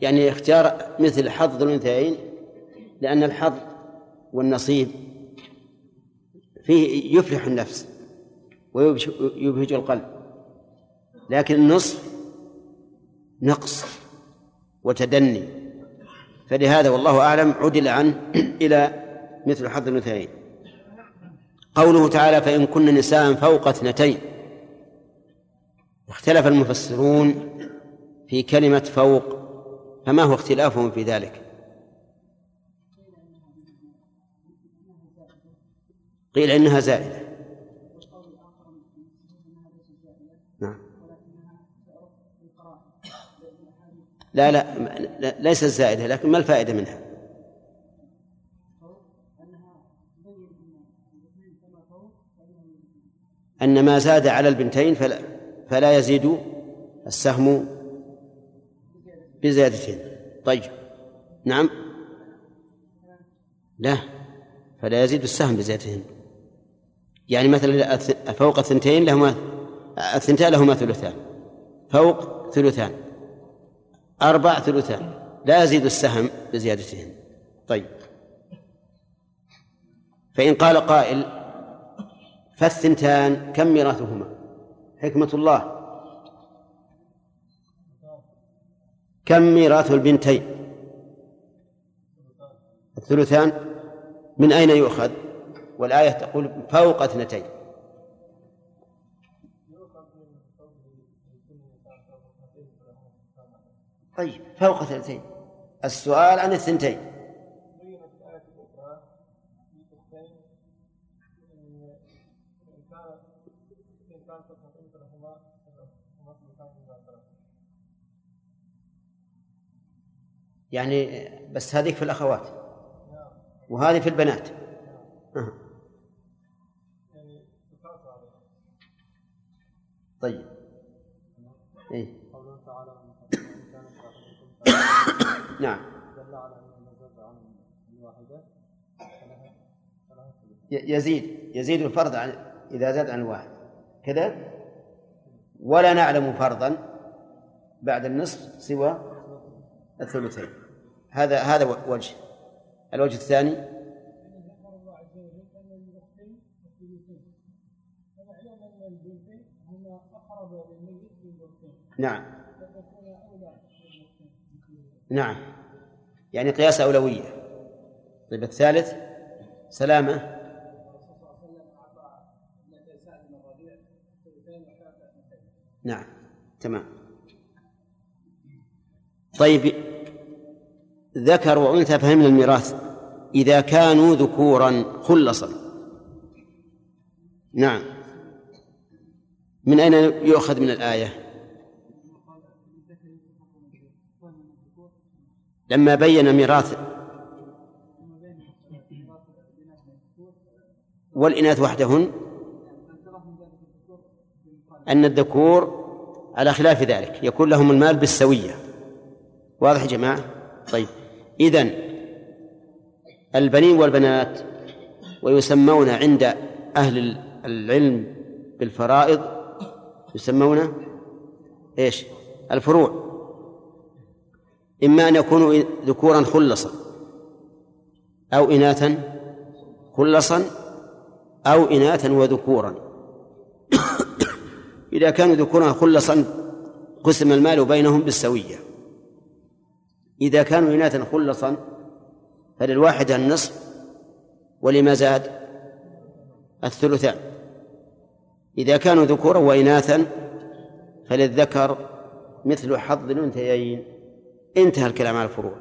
يعني اختيار مثل حظ الأنثيين لأن الحظ والنصيب فيه يفرح النفس ويبهج القلب لكن النصف نقص وتدني. فلهذا والله أعلم عدل عنه إلى مثل حظ الأنثيين. قوله تعالى فإن كن نساء فوق اثنتين اختلف المفسرون في كلمة فوق فما هو اختلافهم في ذلك؟ قيل إنها زائدة. نعم. لا لا ليست زائدة لكن ما الفائدة منها؟ أن ما زاد على البنتين فلا, فلا يزيد السهم بزيادتهن طيب. نعم. لا. فلا يزيد السهم بزيادتهن يعني مثلا فوق الثنتين لهما الثنتان لهما ثلثان. فوق ثلثان. أربع ثلثان. لا يزيد السهم بزيادتهن طيب. فإن قال قائل فالثنتان كم ميراثهما؟ حكمة الله. كم ميراث البنتين؟ الثلثان. من أين يؤخذ؟ والآية تقول فوق اثنتين. طيب فوق اثنتين. السؤال عن الثنتين. يعني بس هذيك في الأخوات. وهذه في البنات. طيب. إيه؟ نعم. يزيد يزيد الفرض عن إذا زاد عن واحد كذا؟ ولا نعلم فرضا بعد النصف سوى الثلثين. هذا هذا وجه. الوجه الثاني؟ نعم. نعم. يعني قياس أولوية. طيب الثالث؟ سلامة. نعم. تمام. طيب ذكر وأنثى فهمنا الميراث إذا كانوا ذكورا خلصا. نعم. من أين يؤخذ من الآية؟ لما بين ميراث والإناث وحدهن أن الذكور على خلاف ذلك يكون لهم المال بالسوية. واضح يا جماعة؟ طيب. إذن البنين والبنات ويسمون عند أهل العلم بالفرائض يسمون إيش؟ الفروع. إما أن يكونوا ذكورا خلصا أو إناثا خلصا أو إناثا وذكورا. إذا كانوا ذكورا خلصا قسم المال بينهم بالسوية. إذا كانوا إناثا خلصا فللواحد النصف ولما زاد الثلثان. إذا كانوا ذكورا وإناثا فللذكر مثل حظ الأنثيين. انتهى الكلام على الفروع.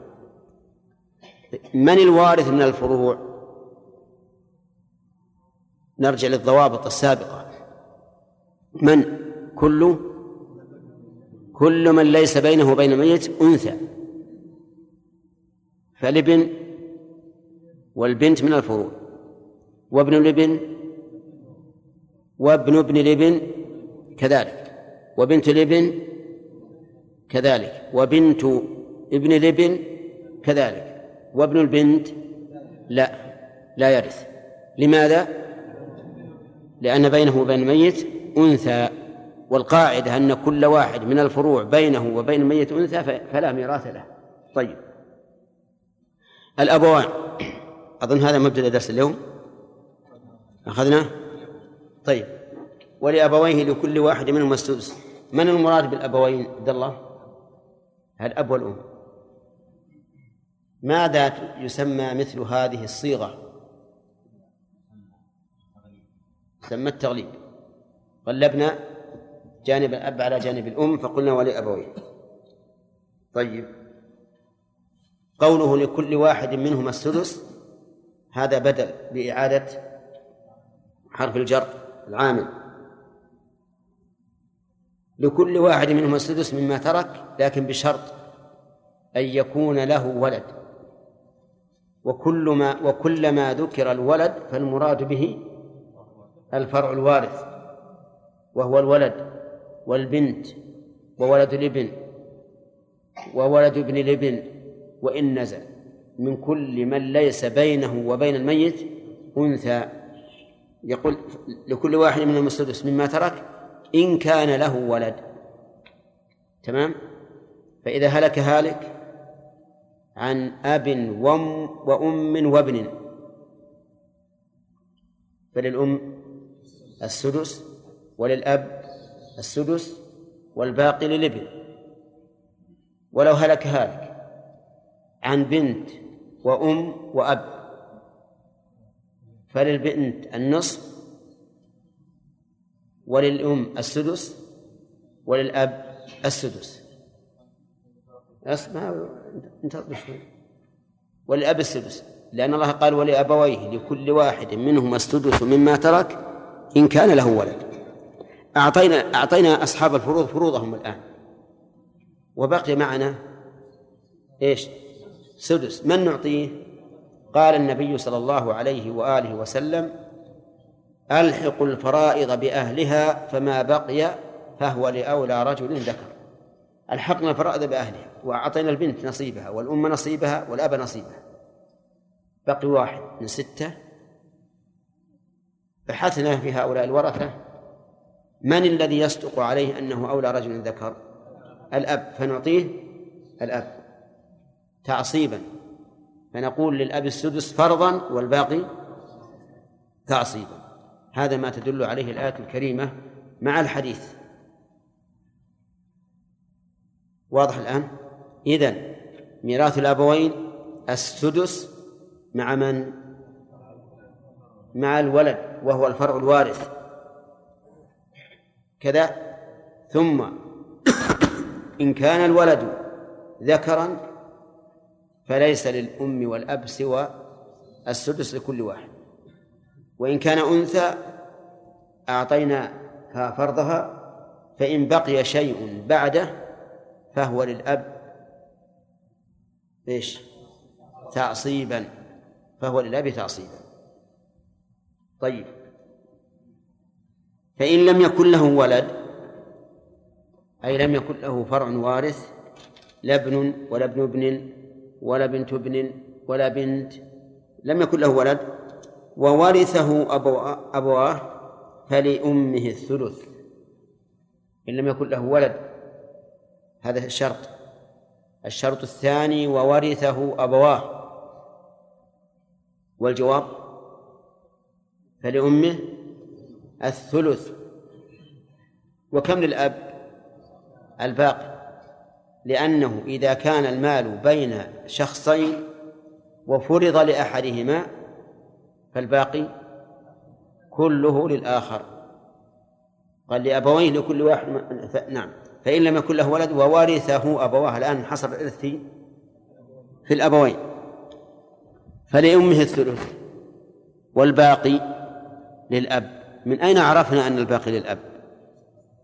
من الوارث من الفروع؟ نرجع للضوابط السابقة. من؟ كل كل من ليس بينه وبين الميت أنثى. فالابن والبنت من الفروع. وابن الابن وابن ابن الابن كذلك. وبنت الابن كذلك. وبنت ابن الابن كذلك. وابن البنت لا لا يرث. لماذا؟ لأن بينه وبين الميت أنثى والقاعدة أن كل واحد من الفروع بينه وبين الميت أنثى فلا ميراث له. طيب. الأبوان. أظن هذا مبدأ درس اليوم. أخذنا؟ طيب. ولأبويه لكل واحد منهم السدس. من المراد بالأبوين؟ عبد الله؟ الأب والأم؟ ماذا يسمى مثل هذه الصيغة؟ سمى التغليب. غلبنا جانب الأب على جانب الأم فقلنا ولأبويه. طيب. قوله لكل واحد منهما السدس هذا بدل بإعادة حرف الجر العامل. لكل واحد منهما السدس مما ترك لكن بشرط أن يكون له ولد. وكل ما وكلما ذكر الولد فالمراد به الفرع الوارث وهو الولد والبنت وولد الابن وولد ابن الابن. وإن نزل من كل من ليس بينه وبين الميت أنثى. يقول لكل واحد من السدس مما ترك إن كان له ولد. تمام؟ فإذا هلك هالك عن أب وأم وأم وابن. فللأم السدس وللأب السدس والباقي للابن. ولو هلك هالك. عن بنت وأم وأب. فللبنت النصف وللأم السدس وللأب السدس. اسمع شوي. وللأب السدس لأن الله قال ولأبويه لكل واحد منهما السدس مما ترك إن كان له ولد. أعطينا أعطينا أصحاب الفروض فروضهم الآن. وبقي معنا إيش؟ سدس من نعطيه؟ قال النبي صلى الله عليه وآله وسلم ألحقوا الفرائض بأهلها فما بقي فهو لأولى رجل ذكر. ألحقنا الفرائض بأهلها وأعطينا البنت نصيبها والأم نصيبها والأب نصيبها. بقي واحد من ستة. بحثنا في هؤلاء الورثة من الذي يصدق عليه أنه أولى رجل ذكر؟ الأب. فنعطيه؟ الأب. تعصيبا. فنقول للأب السدس فرضا والباقي تعصيبا. هذا ما تدل عليه الآية الكريمة مع الحديث. واضح الآن؟ إذن ميراث الأبوين السدس مع من؟ مع الولد وهو الفرع الوارث. كذا. ثم إن كان الولد ذكرا فليس للأم والأب سوى السدس لكل واحد. وإن كان أنثى أعطيناها فرضها فإن بقي شيء بعده فهو للأب إيش؟ تعصيبا فهو للأب تعصيبا. طيب. فإن لم يكن له ولد أي لم يكن له فرع وارث لا ابن ولا ابن ابن ولا بنت ابن ولا بنت لم يكن له ولد وورثه أبواه فلأمه الثلث إن لم يكن له ولد. هذا الشرط. الشرط الثاني وورثه أبواه. والجواب فلأمه الثلث. وكم للأب؟ الباقي. لأنه إذا كان المال بين شخصين وفرض لأحدهما فالباقي كله للآخر. قال لأبويه لكل واحد نعم. فإن لم يكن له ولد وورثه أبواه الآن حصر الإرث في في الأبوين. فلأمه الثلث. والباقي للأب. من أين عرفنا أن الباقي للأب؟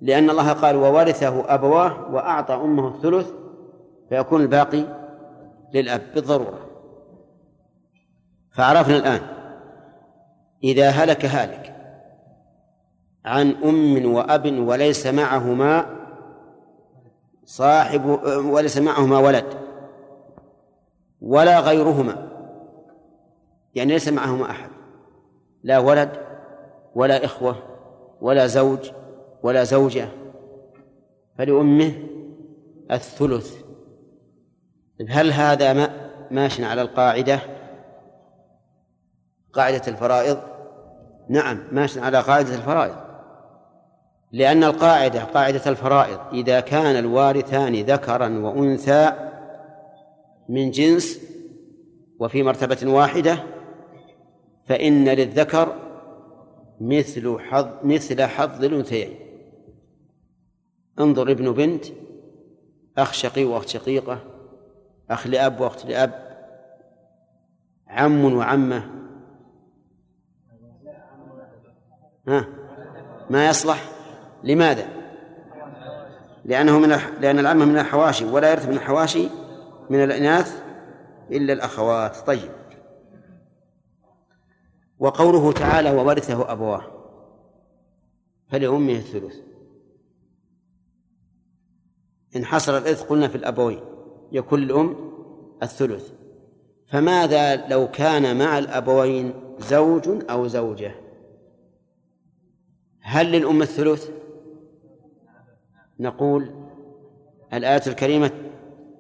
لأن الله قال وورثه أبواه وأعطى أمه الثلث فيكون الباقي للأب بالضرورة. فعرفنا الآن إذا هلك هالك عن أم وأب وليس معهما صاحب وليس معهما ولد ولا غيرهما يعني ليس معهما أحد لا ولد ولا إخوة ولا زوج ولا زوجة فلأمه الثلث. هل هذا ما ماش على القاعدة؟ قاعدة الفرائض؟ نعم ماش على قاعدة الفرائض. لأن القاعدة قاعدة الفرائض إذا كان الوارثان ذكرا وأنثى من جنس وفي مرتبة واحدة فإن للذكر مثل حظ مثل حظ الأنثيين. انظر ابن بنت أخ شقي وأخت شقيقة أخ لأب وأخت لأب عم وعمة. ها؟ ما يصلح؟ لماذا؟ لأنه من لأن العمة من الحواشي ولا يرث من الحواشي من الإناث إلا الأخوات. طيب. وقوله تعالى وورثه أبواه. فلأمه الثلث؟ إن حصر الإرث قلنا في الأبوين يكون الأم الثلث. فماذا لو كان مع الأبوين زوج أو زوجة؟ هل للأم الثلث؟ نقول الآية الكريمة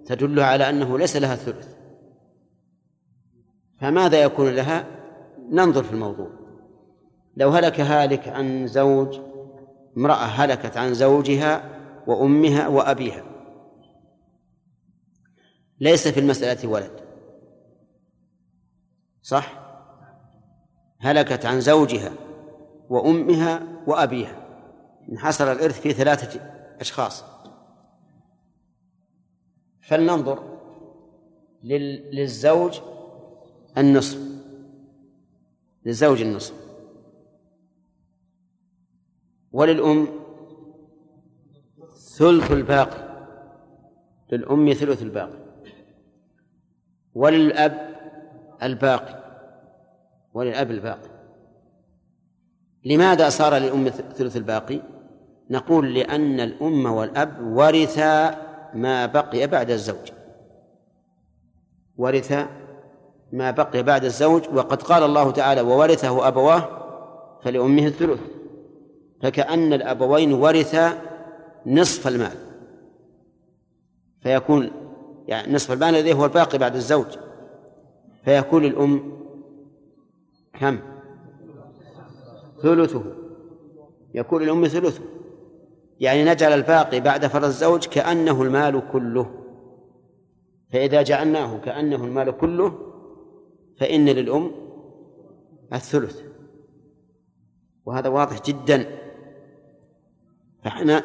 تدل على أنه ليس لها الثلث فماذا يكون لها؟ ننظر في الموضوع. لو هلك هالك عن زوج امرأة هلكت عن زوجها وأمها وأبيها. ليس في المسألة ولد. صح؟ هلكت عن زوجها وأمها وأبيها. انحصر الإرث في ثلاثة أشخاص. فلننظر للزوج النصف. للزوج النصف. وللأم ثلث الباقي للأم ثلث الباقي وللأب الباقي وللأب الباقي لماذا صار للأم ثلث الباقي؟ نقول لأن الأم والأب ورثا ما بقي بعد الزوج ورث ما بقي بعد الزوج وقد قال الله تعالى وورثه أبواه فلأمه الثلث فكأن الأبوين ورثا نصف المال. فيكون يعني نصف المال الذي هو الباقي بعد الزوج. فيكون الأم كم؟ ثلثه. يكون الأم ثلثه. يعني نجعل الباقي بعد فرض الزوج كأنه المال كله. فإذا جعلناه كأنه المال كله فإن للأم الثلث. وهذا واضح جدا.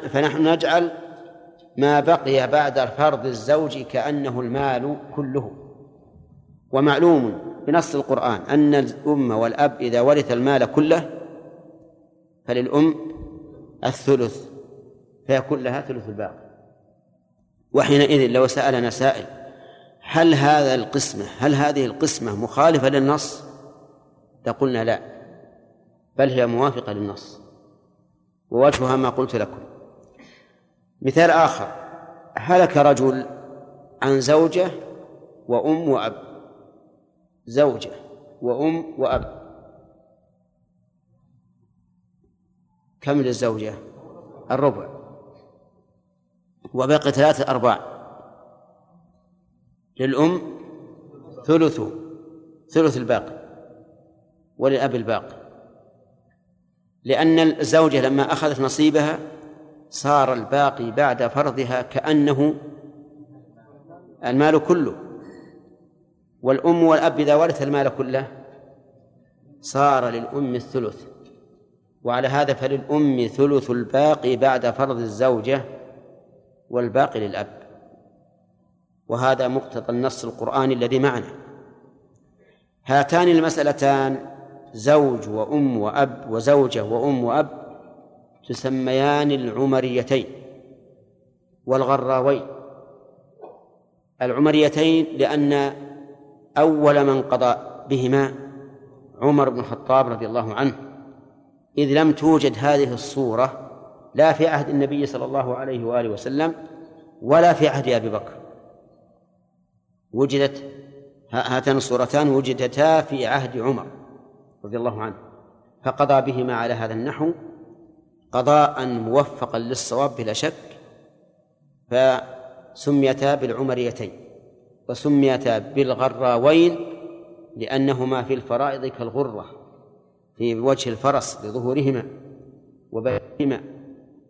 فنحن نجعل ما بقي بعد فرض الزوج كأنه المال كله. ومعلوم بنص القرآن أن الأم والأب إذا ورث المال كله فللأم الثلث فيكون لها ثلث الباقي. وحينئذ لو سألنا سائل هل هذا القسمة هل هذه القسمة مخالفة للنص؟ لقلنا لا بل هي موافقة للنص. ووجهها ما قلت لكم. مثال آخر. هلك رجل عن زوجة وأم وأب. زوجة وأم وأب. كم للزوجة؟ الربع. وبقي ثلاثة أرباع. للأم ثلثه ثلث الباقي. وللأب الباقي. لأن الزوجة لما أخذت نصيبها صار الباقي بعد فرضها كأنه المال كله. والأم والأب إذا ورث المال كله صار للأم الثلث. وعلى هذا فللأم ثلث الباقي بعد فرض الزوجة والباقي للأب. وهذا مقتضى النص القرآني الذي معنا. هاتان المسألتان زوج وأم وأب وزوجة وأم وأب تسميان العمريتين والغراوين. العمريتين لأن أول من قضى بهما عمر بن الخطاب رضي الله عنه. إذ لم توجد هذه الصورة لا في عهد النبي صلى الله عليه وآله وسلم ولا في عهد أبي بكر. وجدت هاتان الصورتان وجدتا في عهد عمر. رضي الله عنه فقضى بهما على هذا النحو قضاء موفقا للصواب بلا شك فسميتا بالعمريتين وسميتا بالغراوين لأنهما في الفرائض كالغرة في وجه الفرس لظهورهما وبينهما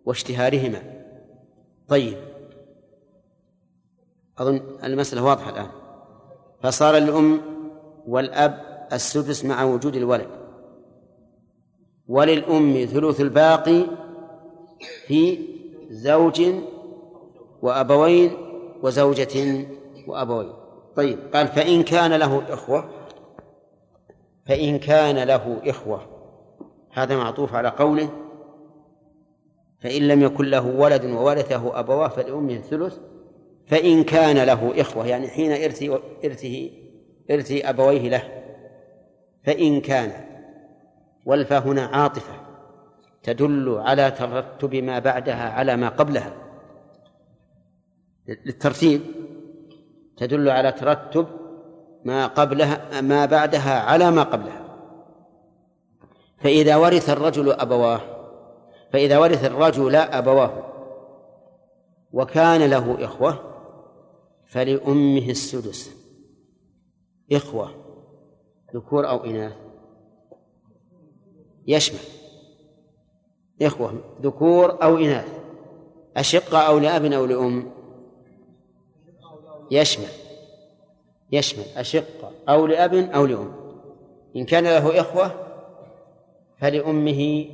واشتهارهما. طيب أظن المسألة واضحة الآن. فصار للأم والأب السدس مع وجود الولد. وللأم ثلث الباقي في زوج وأبوين وزوجة وأبوين. طيب قال فإن كان له إخوة فإن كان له إخوة. هذا معطوف على قوله فإن لم يكن له ولد وورثه أبواه فلأمه الثلث فإن كان له إخوة. يعني حين إرث إرثه إرث أبويه له. فإن كان والفاء هنا عاطفة تدل على ترتب ما بعدها على ما قبلها. للترتيب تدل على ترتب ما قبلها ما بعدها على ما قبلها. فإذا ورث الرجل أبواه فإذا ورث الرجل أبواه وكان له إخوة فلأمه السدس. إخوة. ذكور أو إناث. يشمل. إخوة ذكور أو إناث. أشقة أو لأب أو لأم. يشمل. يشمل. أشقة أو لأب أو لأم. إن كان له إخوة فلأمه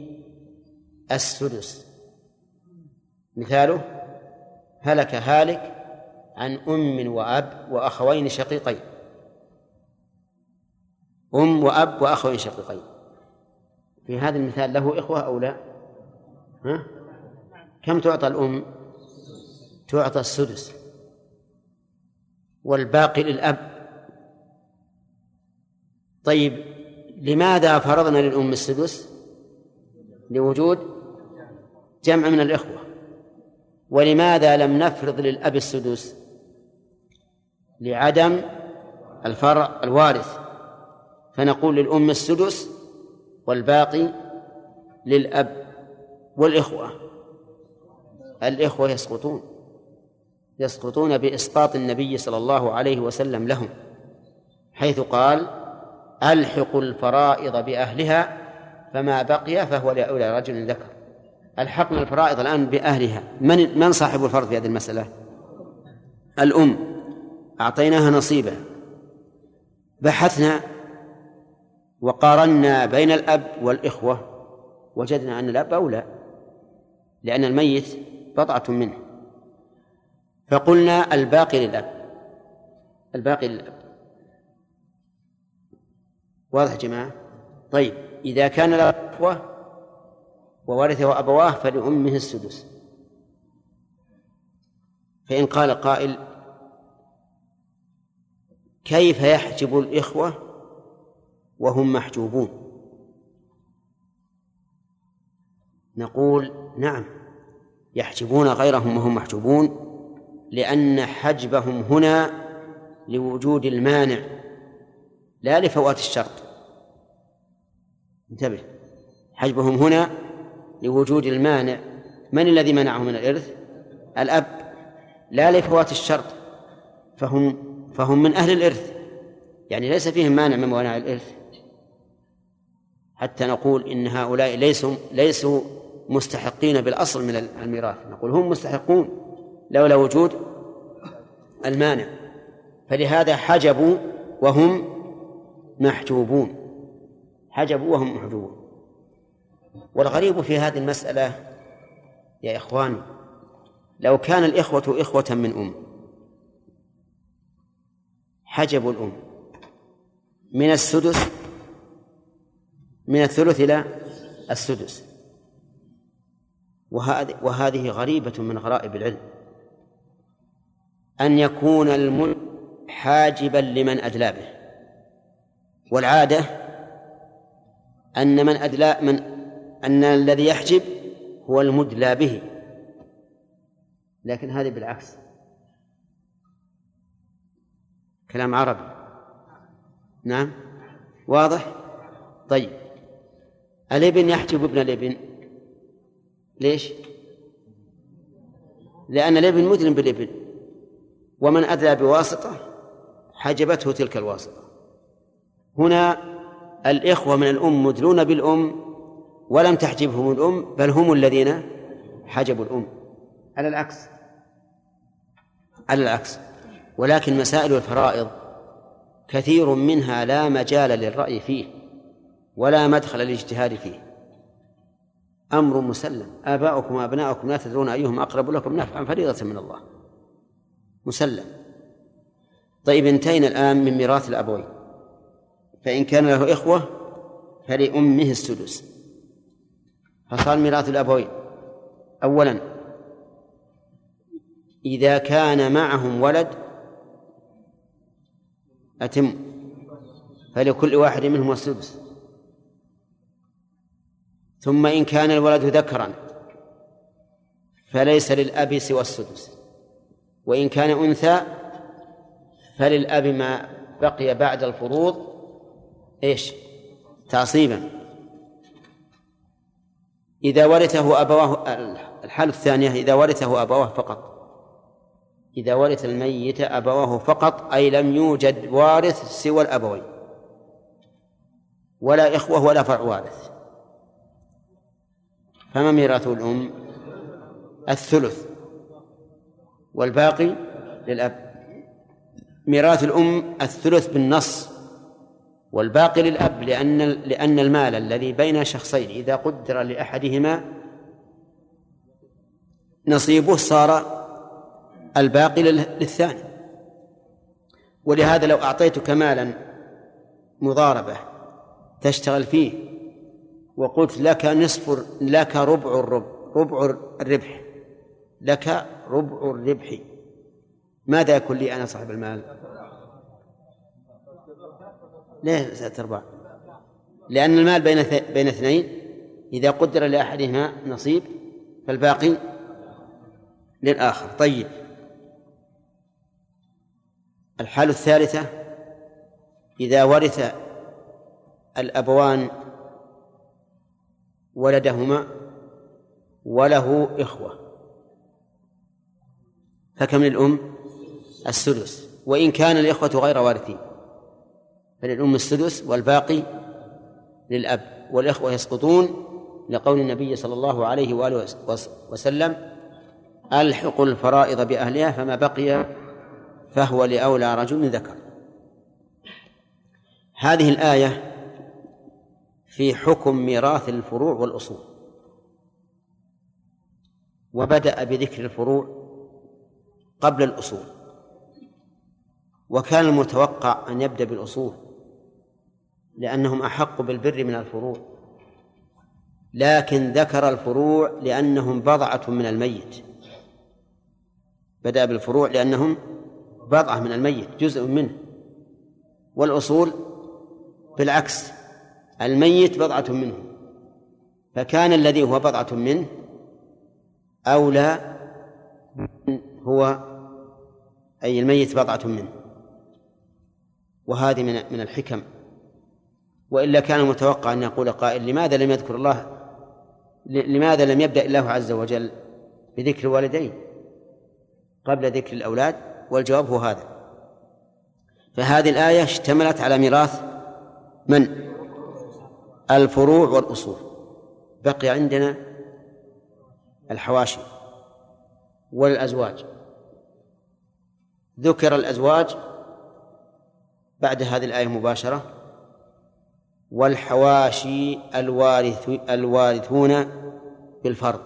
السدس. مثاله هلك هالك عن أم وأب وأخوين شقيقين. أم وأب وأخوين شقيقين. في هذا المثال له إخوة أو لا؟ ها؟ كم تعطى الأم؟ تعطى السدس. والباقي للأب. طيب لماذا فرضنا للأم السدس؟ لوجود جمع من الإخوة. ولماذا لم نفرض للأب السدس؟ لعدم الفرع الوارث. فنقول للأم السدس والباقي للأب والإخوة الإخوة يسقطون يسقطون بإسقاط النبي صلى الله عليه وسلم لهم حيث قال ألحقوا الفرائض بأهلها فما بقي فهو لأولى رجل ذكر ألحقنا الفرائض الآن بأهلها من من صاحب الفرض في هذه المسألة؟ الأم أعطيناها نصيبها بحثنا وقارنا بين الأب والإخوة وجدنا أن الأب أولى لأن الميت بضعة منه. فقلنا الباقي للأب. الباقي للأب. واضح يا جماعة؟ طيب إذا كان له إخوة وورثه أبواه فلأمه السدس. فإن قال قائل كيف يحجب الإخوة وهم محجوبون. نقول نعم يحجبون غيرهم وهم محجوبون لأن حجبهم هنا لوجود المانع لا لفوات الشرط. انتبه حجبهم هنا لوجود المانع. من الذي منعه من الإرث؟ الأب لا لفوات الشرط. فهم فهم من أهل الإرث يعني ليس فيهم مانع من موانع الإرث. حتى نقول إن هؤلاء ليسوا ليسوا مستحقين بالأصل من الميراث. نقول هم مستحقون لولا وجود المانع. فلهذا حجبوا وهم محجوبون. حجبوا وهم محجوبون. والغريب في هذه المسألة يا إخواني لو كان الإخوة إخوة من أم حجبوا الأم. من السدس من الثلث إلى السدس. وهذه وهذه غريبة من غرائب العلم. أن يكون الملك حاجبا لمن أدلى به. والعادة أن من أدلى من أن الذي يحجب هو المدلى به. لكن هذه بالعكس. كلام عربي. نعم؟ واضح؟ طيب. الابن يحجب ابن الابن. ليش؟ لأن الابن مدلم بالابن. ومن أدلى بواسطة حجبته تلك الواسطة. هنا الإخوة من الأم مدلون بالأم ولم تحجبهم الأم بل هم الذين حجبوا الأم. على العكس. على العكس. ولكن مسائل الفرائض كثير منها لا مجال للرأي فيه. ولا مدخل للاجتهاد فيه. أمر مسلم. آباؤكم وأبناؤكم لا تدرون أيهم أقرب لكم نفعا فريضة من الله. مسلم. طيب انتهينا الآن من ميراث الأبوين. فإن كان له إخوة فلأمه السدس. فصار ميراث الأبوين. أولا إذا كان معهم ولد أتم. فلكل واحد منهم السدس. ثم إن كان الولد ذكرا فليس للأب سوى السدس وإن كان أنثى فللأب ما بقي بعد الفروض إيش؟ تعصيبا. إذا ورثه أبواه الحالة الثانية إذا ورثه أبواه فقط. إذا ورث الميت أبواه فقط أي لم يوجد وارث سوى الأبوين ولا إخوة ولا فرع وارث. فما ميراث الأم؟ الثلث. والباقي للأب. ميراث الأم الثلث بالنص والباقي للأب لأن لأن المال الذي بين شخصين إذا قدر لأحدهما نصيبه صار الباقي للثاني. ولهذا لو أعطيتك مالا مضاربة تشتغل فيه وقلت لك نصف لك ربع الربع ربع الربح. لك ربع الربح. ماذا يكون لي أنا صاحب المال؟ ليه ثلاثة أرباع. لأن المال بين بين اثنين. إذا قدر لأحدهما نصيب فالباقي للآخر. طيب. الحالة الثالثة إذا ورث الأبوان ولدهما وله إخوة. فكم للأم؟ السدس. وإن كان الإخوة غير وارثين فللأم السدس والباقي للأب. والإخوة يسقطون لقول النبي صلى الله عليه وآله وسلم ألحقوا الفرائض بأهلها فما بقي فهو لأولى رجل ذكر. هذه الآية في حكم ميراث الفروع والأصول. وبدأ بذكر الفروع قبل الأصول. وكان المتوقع أن يبدأ بالأصول لأنهم أحق بالبر من الفروع. لكن ذكر الفروع لأنهم بضعة من الميت. بدأ بالفروع لأنهم بضعة من الميت جزء منه. والأصول بالعكس الميت بضعة منه فكان الذي هو بضعة منه أولى هو أي الميت بضعة منه وهذه من من الحكم. وإلا كان متوقع أن يقول قائل لماذا لم يذكر الله لماذا لم يبدأ الله عز وجل بذكر الوالدين قبل ذكر الأولاد؟ والجواب هو هذا. فهذه الآية اشتملت على ميراث من؟ الفروع والأصول. بقي عندنا الحواشي والأزواج. ذكر الأزواج بعد هذه الآية مباشرة والحواشي الوارث الوارثون بالفرض.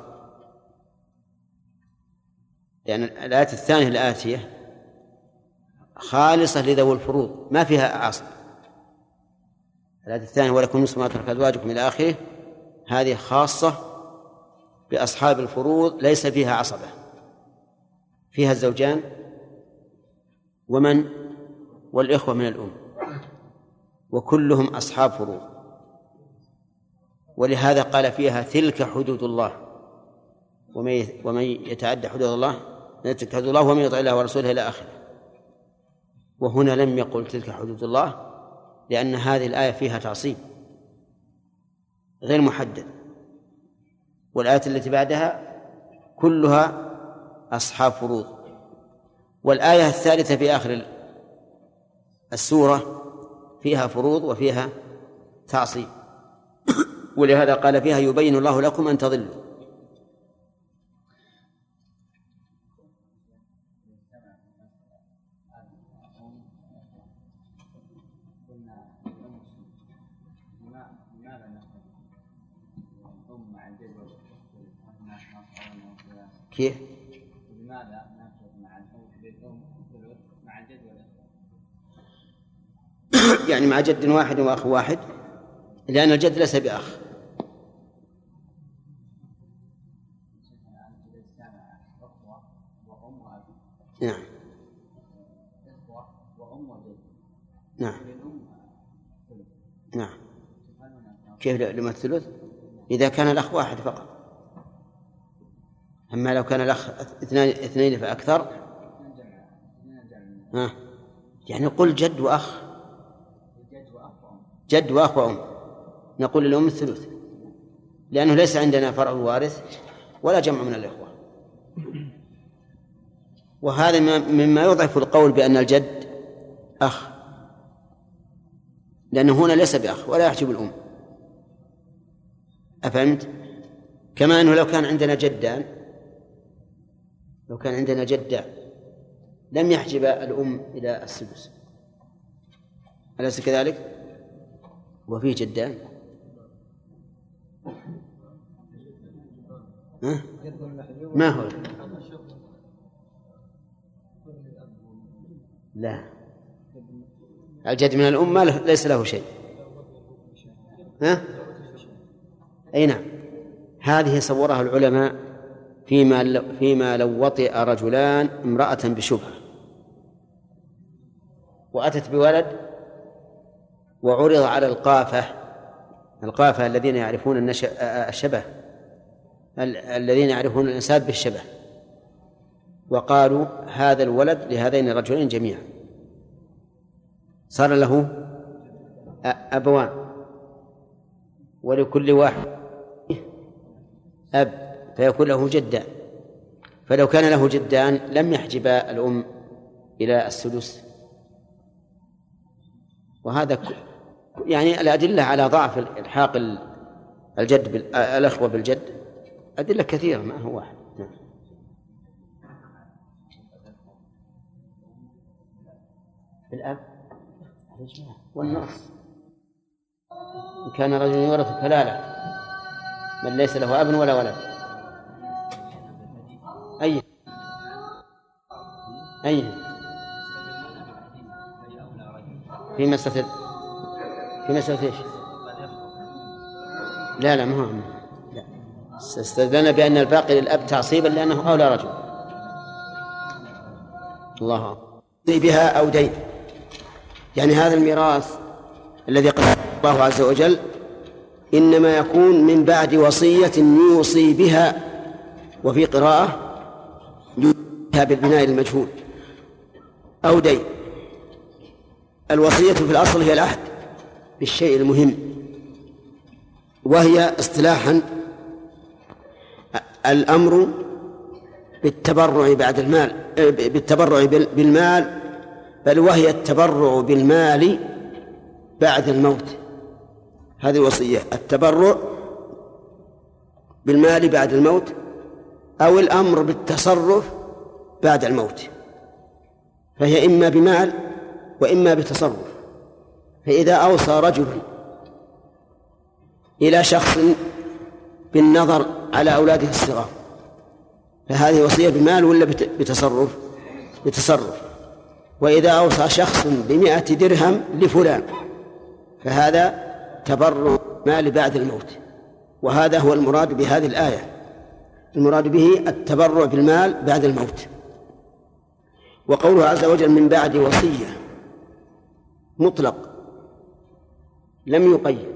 لأن الآية الثانية الآتية خالصة لذوي الفروض. ما فيها عصر الآية الثانية ولكم نصف ما ترك أزواجكم إلى آخره. هذه خاصة بأصحاب الفروض ليس فيها عصبة. فيها الزوجان ومن؟ والإخوة من الأم. وكلهم أصحاب فروض. ولهذا قال فيها تلك حدود الله. ومن يتعدى حدود الله تلك حدود الله ومن يطع الله ورسوله إلى آخره. وهنا لم يقل تلك حدود الله. لأن هذه الآية فيها تعصيب غير محدد. والآية التي بعدها كلها أصحاب فروض. والآية الثالثة في آخر السورة فيها فروض وفيها تعصيب. ولهذا قال فيها يبين الله لكم أن تضلوا. كيف؟ لماذا مع مع الجد يعني مع جد واحد وأخ واحد؟ لأن الجد ليس بأخ. نعم. نعم. نعم. كيف لما الثلث؟ إذا كان الأخ واحد فقط. أما لو كان الأخ اثنين اثنين فأكثر؟ ها؟ يعني قل جد وأخ. جد وأخ وأم. نقول للأم الثلث. لأنه ليس عندنا فرع وارث ولا جمع من الإخوة. وهذا مما يضعف القول بأن الجد أخ. لأنه هنا ليس بأخ ولا يحجب الأم. أفهمت؟ كما أنه لو كان عندنا جدان لو كان عندنا جدة لم يحجب الأم إلى السدس أليس كذلك؟ وفيه جدان؟ ما هو لا الجد من الأم ليس له شيء ها؟ أي نعم هذه صورها العلماء فيما فيما لو وطئ رجلان امرأة بشبهة. وأتت بولد وعرض على القافة القافة الذين يعرفون الشبه الذين يعرفون الإنسان بالشبه. وقالوا هذا الولد لهذين الرجلين جميعا. صار له أبوان. ولكل واحد أب. فيكون له جدان. فلو كان له جدان لم يحجب الأم إلى السدس. وهذا يعني الأدلة على ضعف الحاق الجد الأخوة بالجد أدلة كثيرة ما هو واحد. نعم. الأب والنص. إن كان رجل يورث كلالة من ليس له أب ولا ولد. أي. أي. في مسألة في مسألة إيش؟ لا لا ما لا. استدلنا بأن الباقي للأب تعصيبا لأنه أولى رجل. الله بها أو دين. يعني هذا الميراث الذي قال الله عز وجل إنما يكون من بعد وصية يوصي بها. وفي قراءة بالبناء المجهول. أو دين. الوصية في الأصل هي العهد بالشيء المهم وهي اصطلاحا الأمر بالتبرع بعد المال بالتبرع بالمال بل وهي التبرع بالمال بعد الموت. هذه الوصية التبرع بالمال بعد الموت أو الأمر بالتصرف بعد الموت. فهي إما بمال وإما بتصرف. فإذا أوصى رجل إلى شخص بالنظر على أولاده الصغار فهذه وصية بمال ولا بتصرف؟ بتصرف. وإذا أوصى شخص بمائة درهم لفلان فهذا تبرع مال بعد الموت. وهذا هو المراد بهذه الآية. المراد به التبرع بالمال بعد الموت. وقوله عز وجل من بعد وصية. مطلق. لم يقيد.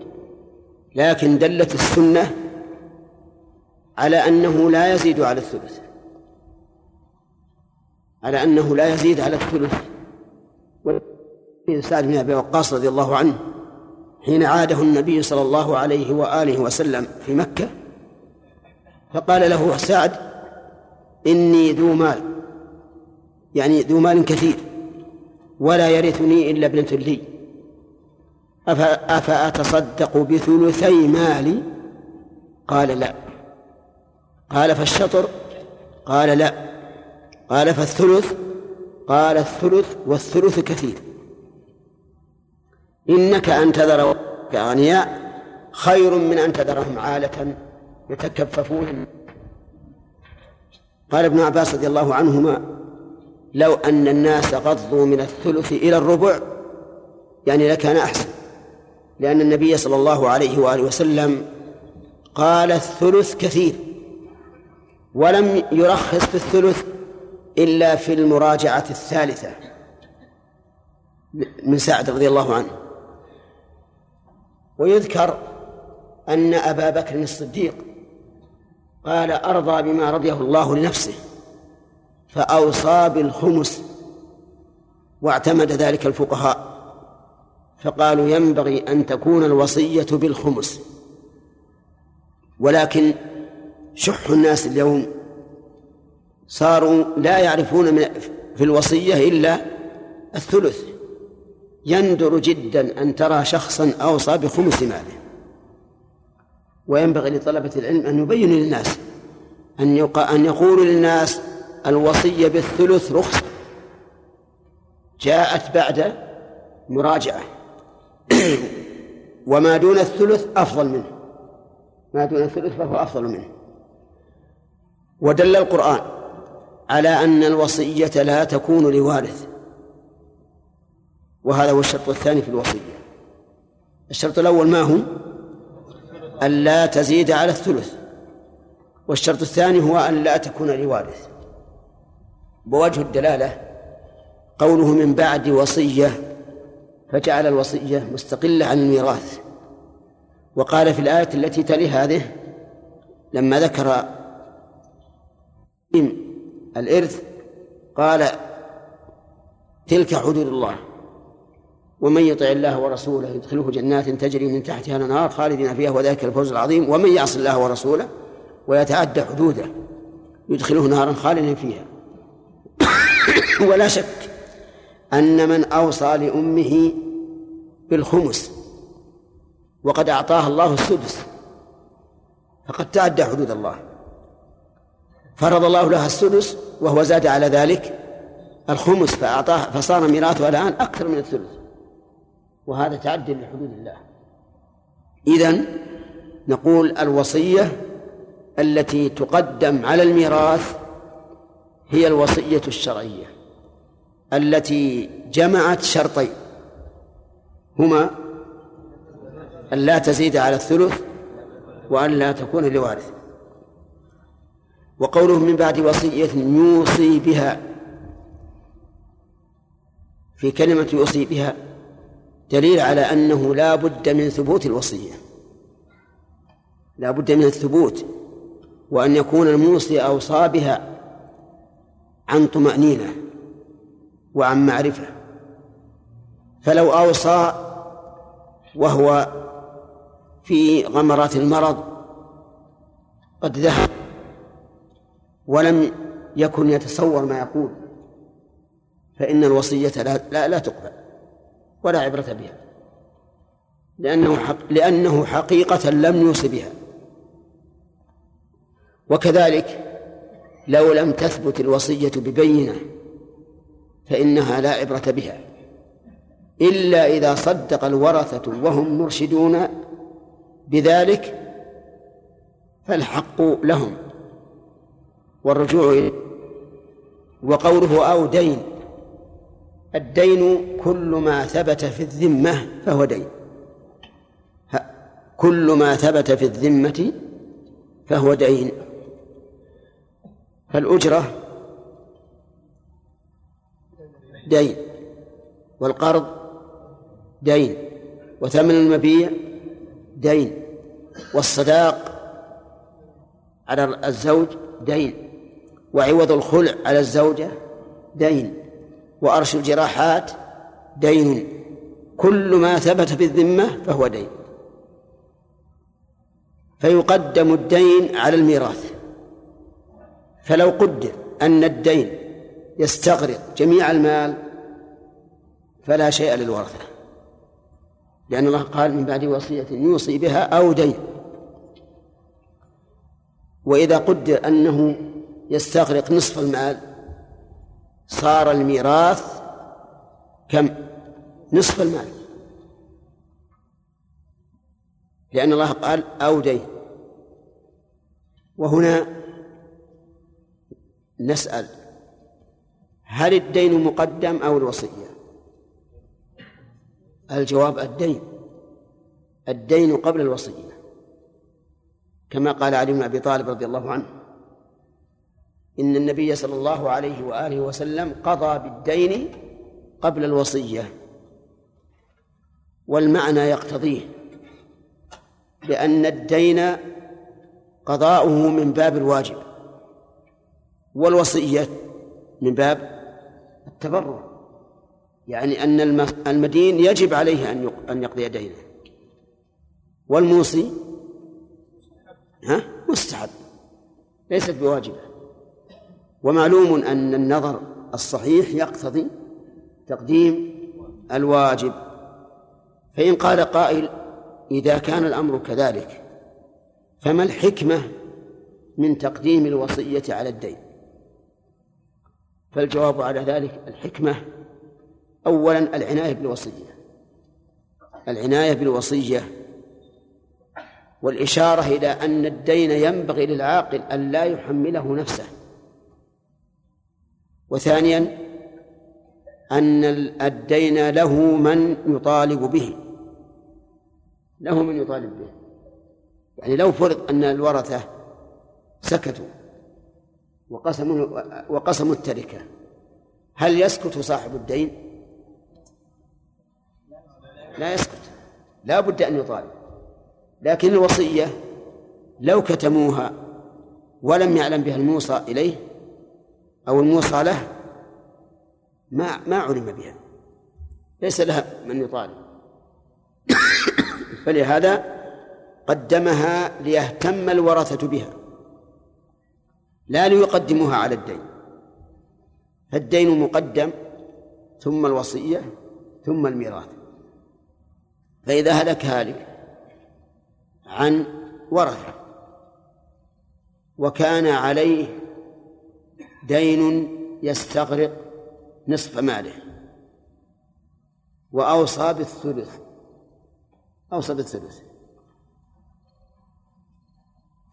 لكن دلت السنة على أنه لا يزيد على الثلث. على أنه لا يزيد على الثلث. سعد بن أبي وقاص رضي الله عنه حين عاده النبي صلى الله عليه وآله وسلم في مكة فقال له سعد إني ذو مال. يعني ذو مال كثير ولا يرثني إلا ابنة لي. أفأتصدق بثلثي مالي؟ قال لا. قال فالشطر؟ قال لا. قال فالثلث؟ قال الثلث والثلث كثير. إنك أن تذر أغنياء خير من أن تذرهم عالة يتكففون. قال ابن عباس رضي الله عنهما لو أن الناس غضوا من الثلث إلى الربع يعني لكان أحسن. لأن النبي صلى الله عليه وآله وسلم قال الثلث كثير ولم يرخص في الثلث إلا في المراجعة الثالثة من سعد رضي الله عنه. ويذكر أن أبا بكر الصديق قال أرضى بما رضيه الله لنفسه. فأوصى بالخمس واعتمد ذلك الفقهاء فقالوا ينبغي أن تكون الوصية بالخمس. ولكن شح الناس اليوم. صاروا لا يعرفون من في الوصية إلا الثلث. يندر جدا أن ترى شخصا أوصى بخمس ماله. وينبغي لطلبة العلم أن يبينوا للناس أن أن يقولوا للناس الوصية بالثلث رخصة. جاءت بعد مراجعة. وما دون الثلث أفضل منه. ما دون الثلث فهو أفضل منه. ودل القرآن على أن الوصية لا تكون لوارث. وهذا هو الشرط الثاني في الوصية. الشرط الأول ما هو؟ أن لا تزيد على الثلث. والشرط الثاني هو أن لا تكون لوارث. بوجه الدلالة قوله من بعد وصية فجعل الوصية مستقلة عن الميراث. وقال في الآية التي تلي هذه لما ذكر الإرث قال تلك حدود الله ومن يطع الله ورسوله يدخله جنات تجري من تحتها الأنهار خالدين فيها وذلك الفوز العظيم. ومن يعص الله ورسوله ويتعدى حدوده يدخله نارا خالدا فيها. ولا شك أن من أوصى لأمه بالخمس وقد أعطاها الله السدس فقد تعدى حدود الله. فرض الله لها السدس وهو زاد على ذلك الخمس فأعطاه فصار ميراثها الآن أكثر من الثلث وهذا تعدي لحدود الله. إذن نقول الوصية التي تقدم على الميراث هي الوصية الشرعية التي جمعت شرطين. هما أن لا تزيد على الثلث وأن لا تكون لوارث. وقوله من بعد وصية يوصي بها في كلمة يوصي بها دليل على أنه لا بد من ثبوت الوصية. لا بد من الثبوت وأن يكون الموصي أوصى بها عن طمأنينة وعن معرفة. فلو أوصى وهو في غمرات المرض قد ذهب ولم يكن يتصور ما يقول فإن الوصية لا, لا, لا تقبل ولا عبرة بها لأنه حق لأنه حقيقة لم يوصي بها. وكذلك لو لم تثبت الوصية ببينة فإنها لا عبرة بها. إلا إذا صدق الورثة وهم مرشدون بذلك فالحق لهم. والرجوع وقوله أو دين. الدين كل ما ثبت في الذمة فهو دين. كل ما ثبت في الذمة فهو دين. فالأجرة دين والقرض دين وثمن المبيع دين والصداق على الزوج دين وعوض الخلع على الزوجة دين وأرش الجراحات دين كل ما ثبت في الذمة فهو دين. فيقدم الدين على الميراث. فلو قدر أن الدين يستغرق جميع المال فلا شيء للورثة لأن الله قال من بعد وصية يوصي بها أو دين. وإذا قدر أنه يستغرق نصف المال صار الميراث كم؟ نصف المال. لأن الله قال أو دين. وهنا نسأل هل الدين مقدم أو الوصية؟ الجواب الدين الدين قبل الوصية كما قال علي بن أبي طالب رضي الله عنه إن النبي صلى الله عليه وآله وسلم قضى بالدين قبل الوصية والمعنى يقتضيه لأن الدين قضاؤه من باب الواجب. والوصية من باب التبرع. يعني أن المدين يجب عليه أن أن يقضي دينه والموصي؟ ها؟ مستحب. ليست بواجبة. ومعلوم أن النظر الصحيح يقتضي تقديم الواجب. فإن قال قائل إذا كان الأمر كذلك فما الحكمة من تقديم الوصية على الدين؟ فالجواب على ذلك الحكمة. أولا العناية بالوصية. العناية بالوصية والإشارة إلى أن الدين ينبغي للعاقل أن لا يحمله نفسه. وثانيا أن الدين له من يطالب به. له من يطالب به. يعني لو فرض أن الورثة سكتوا وقسموا وقسموا التركة. هل يسكت صاحب الدين؟ لا يسكت. لا بد أن يطالب. لكن الوصية لو كتموها ولم يعلم بها الموصى إليه أو الموصى له ما ما علم بها. ليس لها من يطالب. فلهذا قدمها ليهتم الورثة بها. لا ليقدموها على الدين. فالدين مقدم ثم الوصية ثم الميراث. فإذا هلك هالك عن ورثة وكان عليه دين يستغرق نصف ماله. وأوصى بالثلث أوصى بالثلث.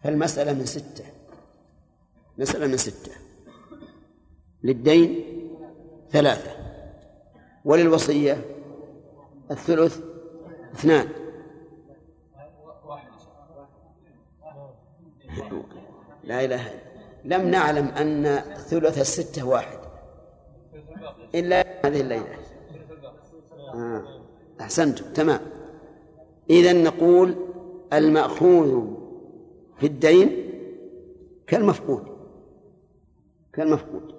فالمسألة من ستة. مسألة من ستة. للدين ثلاثة. وللوصية الثلث اثنان. لا إله لم نعلم أن ثلث الستة واحد. إلا هذه الليلة. آه. أحسنتم. تمام. إذا نقول المأخوذ في الدين كالمفقود. كالمفقود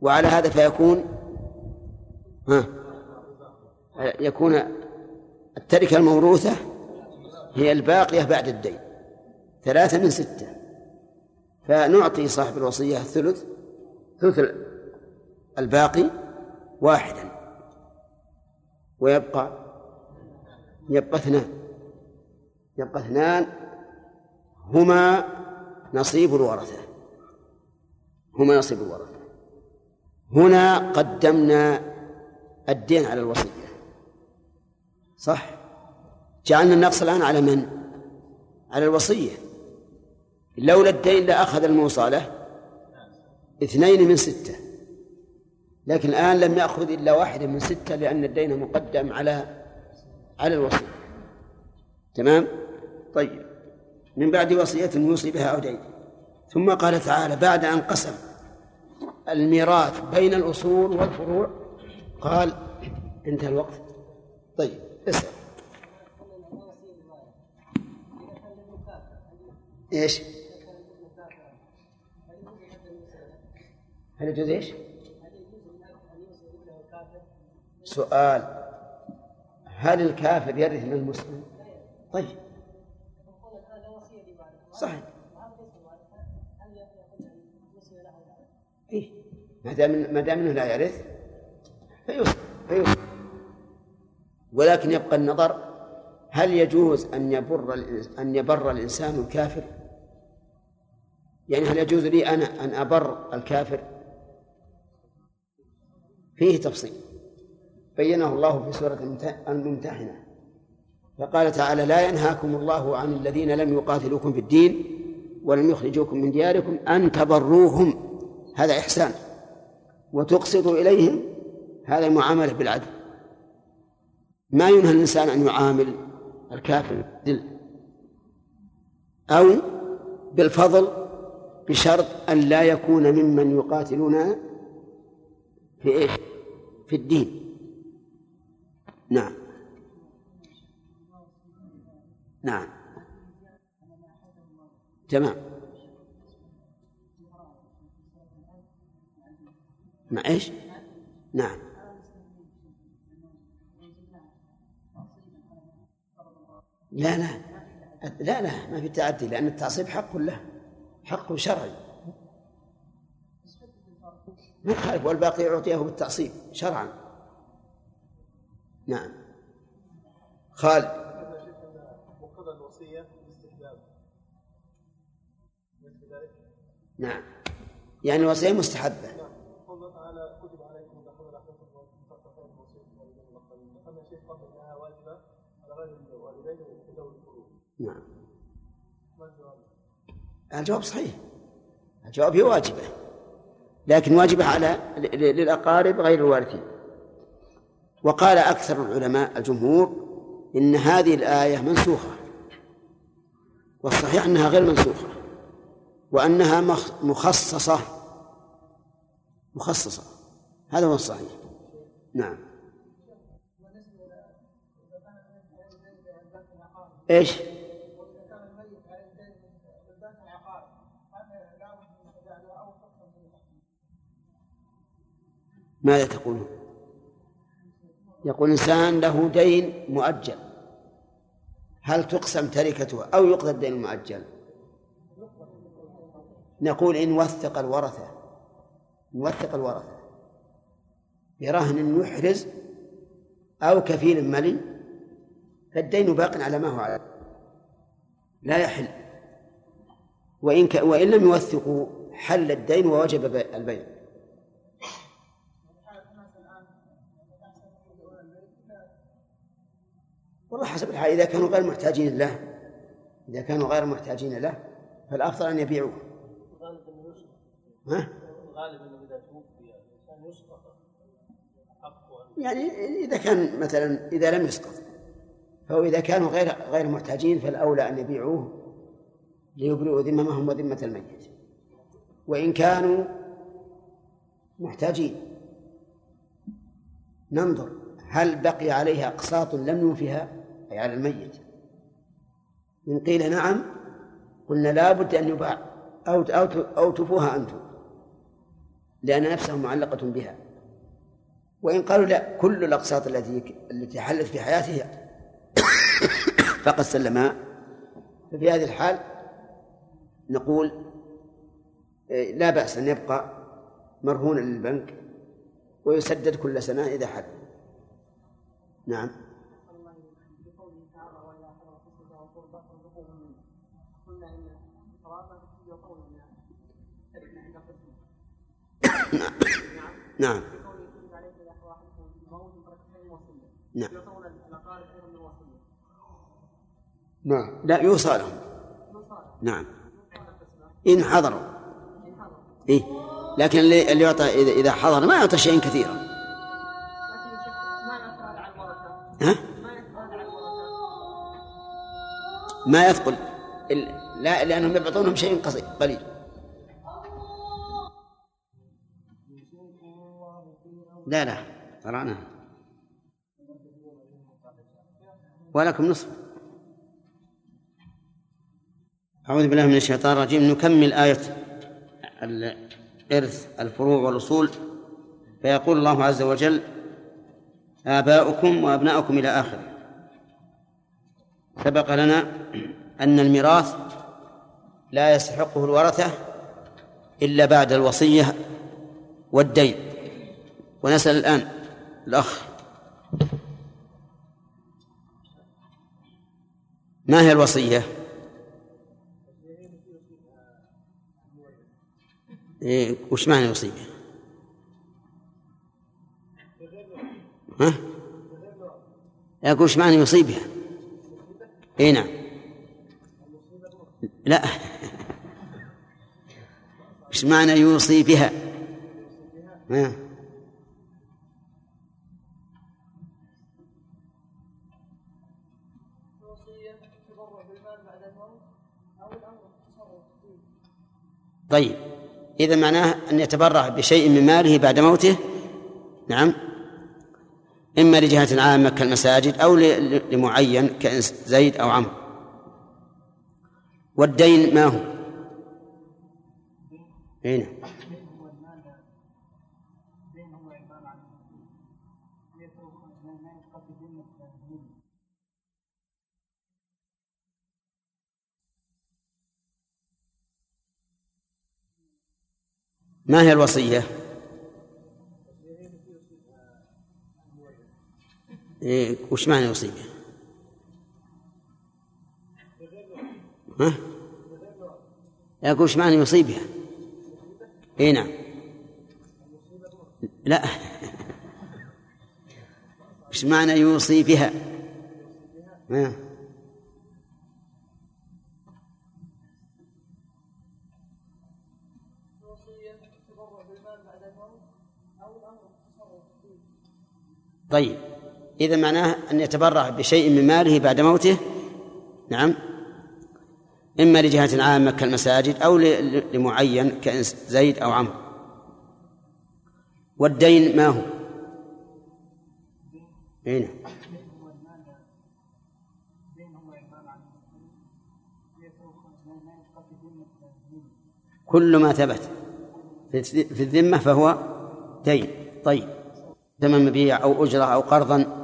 وعلى هذا فيكون ها يكون التركة الموروثة هي الباقية بعد الدين. ثلاثة من ستة. فنعطي صاحب الوصية الثلث ثلث الباقي واحدا. ويبقى يبقى اثنان. يبقى اثنان هما نصيب الورثة. هما نصيب الورثة هنا قدمنا الدين على الوصية. صح؟ جعلنا النقص الآن على من؟ على الوصية. لولا الدين لأخذ الموصى له اثنين من ستة. لكن الآن لم يأخذ إلا واحدا من ستة لأن الدين مقدم على على الوصية. تمام؟ طيب. من بعد وصية يوصي بها أو دين ثم قال تعالى بعد أن قسم الميراث بين الأصول والفروع قال انتهى الوقت طيب اسأل إيش؟ هل يجوز إيش؟ سؤال هل الكافر يرث من المسلم؟ طيب صحيح ما دام ما دام إنه لا يرث فيوصل فيوصل ولكن يبقى النظر هل يجوز أن يبر أن يبر الإنسان الكافر؟ يعني هل يجوز لي أنا أن أبر الكافر؟ فيه تفصيل. بينه الله في سورة الممتحنة. فقال تعالى لا ينهاكم الله عن الذين لم يقاتلوكم في الدين ولم يخرجوكم من دياركم أن تبروهم. هذا إحسان. وتقسطوا إليهم هذا معاملة بالعدل. ما ينهى الإنسان أن يعامل الكافر بالذل أو بالفضل بشرط أن لا يكون ممن يقاتلون في إيش؟ في الدين. نعم. نعم. تمام. مع إيش؟ نعم. لا لا. لا لا ما في تعدي لأن التعصيب حق له حق شرعي. ما يخالف والباقي أعطيه بالتعصيب شرعا. نعم. خالد. نعم. يعني الوصية مستحبة. نعم؟ الجواب؟ صحيح. الجواب هي واجبة. لكن واجبة على للأقارب غير الوارثين. وقال أكثر العلماء الجمهور إن هذه الآية منسوخة. والصحيح أنها غير منسوخة. وأنها مخصصة. مخصصة. هذا هو الصحيح. نعم. إيش؟ ماذا تقولون؟ يقول إنسان له دين مؤجل. هل تقسم تركته أو يقضى الدين المؤجل؟ نقول إن وثق الورثة. إن وثق الورثة. برهن يحرز أو كفيل ملي. فالدين باق على ما هو عليه لا يحل. وإن ك... وإن لم يوثقوا حل الدين ووجب البيع. والله حسب الحال إذا كانوا غير محتاجين له إذا كانوا غير محتاجين له فالأفضل أن يبيعوه. ها؟ الغالب أنه إذا توفي الإنسان يسقط. يعني إذا كان مثلا إذا لم يسقط. فهو إذا كانوا غير غير محتاجين فالأولى أن يبيعوه ليبرئوا ذممهم وذمة الميت. وإن كانوا محتاجين ننظر. هل بقي عليها أقساط لم يوفها أي على الميت. إن قيل نعم قلنا لا بد أن يباع. أو أو أو تفوها أنتم. لأن نفسها معلقة بها. وإن قالوا لا كل الأقساط التي التي حلت في حياته فقد سلمها ففي هذه الحال نقول إيه، لا بأس أن يبقى مرهونا للبنك ويسدد كل سنة إذا حل. نعم. نعم. نعم. نعم لا يوصى لهم. نعم. إن حضروا. إيه. لكن اللي يعطى إذا حضر ما يعطى شيء كثيرا. ها؟ ما يثقل. لا لأنهم يعطونهم شيء قليل. لا لا قرأنا ولكم نصف. أعوذ بالله من الشيطان الرجيم. نكمل آية الإرث الفروع والأصول. فيقول الله عز وجل آباؤكم وأبناؤكم إلى آخره سبق لنا أن الميراث لا يستحقه الورثة إلا بعد الوصية والدين ونسأل الآن الأخ ما هي الوصية؟ إيه وش معنى يصيبها؟ ها؟ يقول وش معنى يصيبها؟ إي نعم لا وش معنى يوصي بها؟ ها؟ طيب إذا معناه أن يتبرع بشيء من ماله بعد موته نعم إما لجهة عامة كالمساجد أو لمعين كزيد أو عمرو والدين ما هو؟ هنا ما هي الوصية؟ وش معنى يصيبه؟ ها؟ يقول وش معنى يصيبها؟ اي نعم لا وش معنى يوصي بها؟ ها؟ طيب إذا معناه أن يتبرع بشيء من ماله بعد موته؟ نعم. إما لجهة عامة كالمساجد أو لمعين كزيد أو عمرو. والدين ما هو؟ هنا نعم. كل ما ثبت في الذمة فهو دين. طيب. ثمن مبيع أو أجرة أو قرضا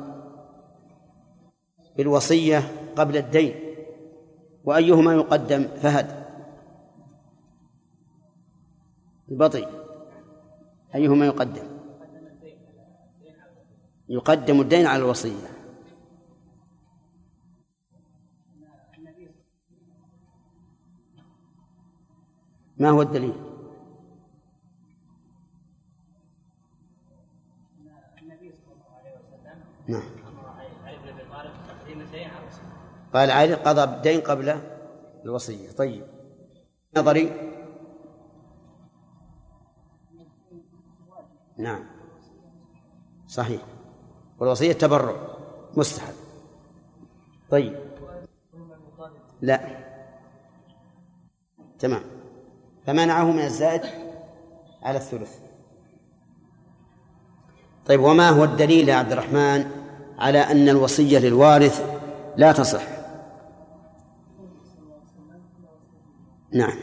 بالوصية قبل الدين وأيهما يقدم فهد. البطيء أيهما يقدم؟ يقدم الدين على الوصية. ما هو الدليل؟ نعم. قال علي قضى بالدين قبل الوصية. طيب. نظري. نعم. صحيح. والوصية تبرع. مستحب. طيب. لا. تمام. فمنعه من الزائد على الثلث. طيب وما هو الدليل يا عبد الرحمن على أن الوصية للوارث لا تصح؟ نعم.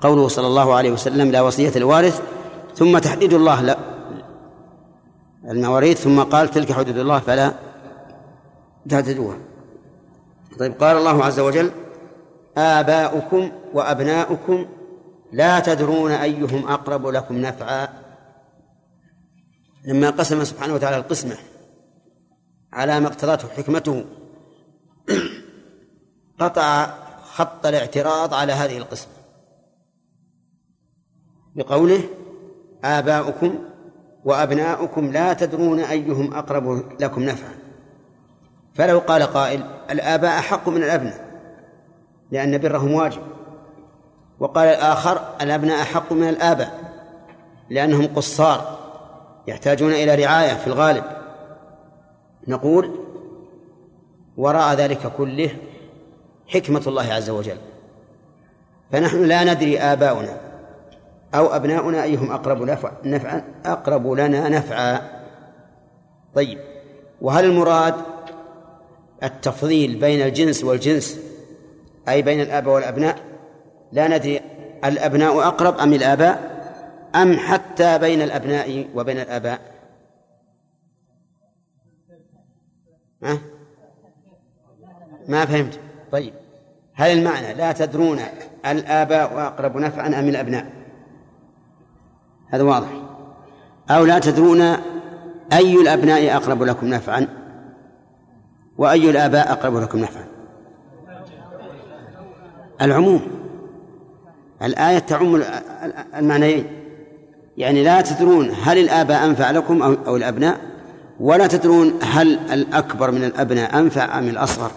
قوله صلى الله عليه وسلم لا وصية الوارث ثم تحديد الله لا المواريث ثم قال تلك حدود الله فلا تعتدوها. طيب قال الله عز وجل آباؤكم وأبناؤكم لا تدرون أيهم أقرب لكم نفعا. لما قسم سبحانه وتعالى القسمة على ما اقتضته حكمته قطع خط الاعتراض على هذه القسمة. بقوله آباؤكم وأبناؤكم لا تدرون أيهم أقرب لكم نفعا. فلو قال قائل الآباء أحق من الأبناء لأن برهم واجب. وقال الآخر الأبناء أحق من الآباء لأنهم قصار يحتاجون إلى رعاية في الغالب. نقول وراء ذلك كله حكمة الله عز وجل. فنحن لا ندري آباؤنا أو أبناؤنا أيهم أقرب نفعا أقرب لنا نفعا. طيب وهل المراد التفضيل بين الجنس والجنس أي بين الآباء والأبناء؟ لا ندري الأبناء أقرب أم الآباء أم حتى بين الأبناء وبين الآباء؟ ما فهمت. طيب. هل المعنى لا تدرون الآباء أقرب نفعا أم الأبناء؟ هذا واضح. أو لا تدرون أي الأبناء أقرب لكم نفعا؟ وأي الآباء أقرب لكم نفعا؟ العموم. الآية تعم المعنيين. يعني لا تدرون هل الآباء أنفع لكم أو الأبناء ولا تدرون هل الأكبر من الأبناء أنفع أم الأصغر.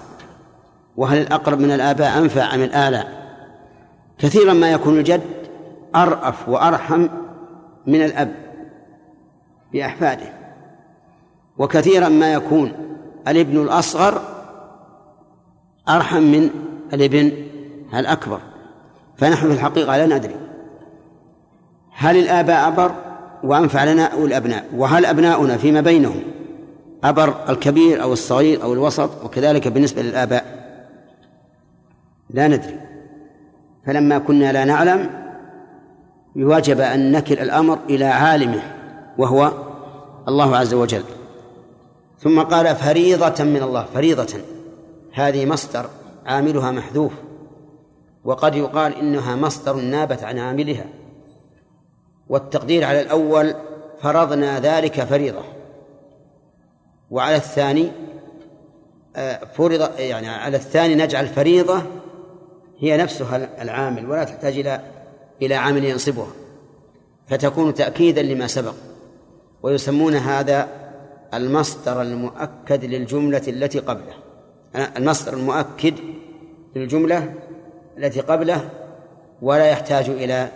وهل الأقرب من الآباء أنفع أم الآلاء؟ كثيرا ما يكون الجد أرأف وأرحم من الأب بأحفاده وكثيرا ما يكون الابن الأصغر أرحم من الابن الأكبر. فنحن في الحقيقة لا ندري هل الآباء أبر وأنفع لنا أو الأبناء وهل أبناؤنا فيما بينهم أبر الكبير أو الصغير أو الوسط وكذلك بالنسبة للآباء. لا ندري. فلما كنا لا نعلم وجب أن نكل الأمر إلى عالمه وهو الله عز وجل. ثم قال فريضة من الله فريضة. هذه مصدر عاملها محذوف وقد يقال إنها مصدر نابت عن عاملها. والتقدير على الأول فرضنا ذلك فريضة. وعلى الثاني آه، فرض يعني على الثاني نجعل فريضة هي نفسها العامل ولا تحتاج إلى إلى عامل ينصبها فتكون تأكيدا لما سبق ويسمون هذا المصدر المؤكد للجملة التي قبله. المصدر المؤكد للجملة التي قبله ولا يحتاج إلى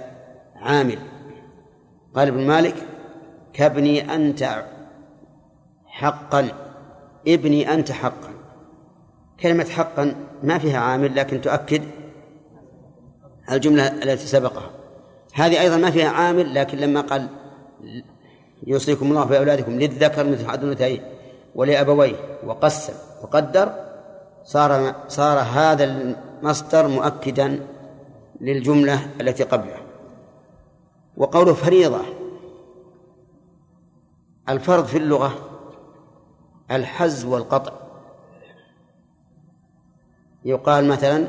عامل. قال ابن مالك كابني أنت حقا ابني أنت حقا. كلمة حقا ما فيها عامل لكن تؤكد الجملة التي سبقها. هذه أيضا ما فيها عامل لكن لما قال يوصيكم الله في أولادكم للذكر مثل حظ الأنثيين ولأبويه وقسم وقدر صار صار هذا المصدر مؤكدا للجملة التي قبله. وقوله فريضة الفرض في اللغة الحز والقطع. يقال مثلا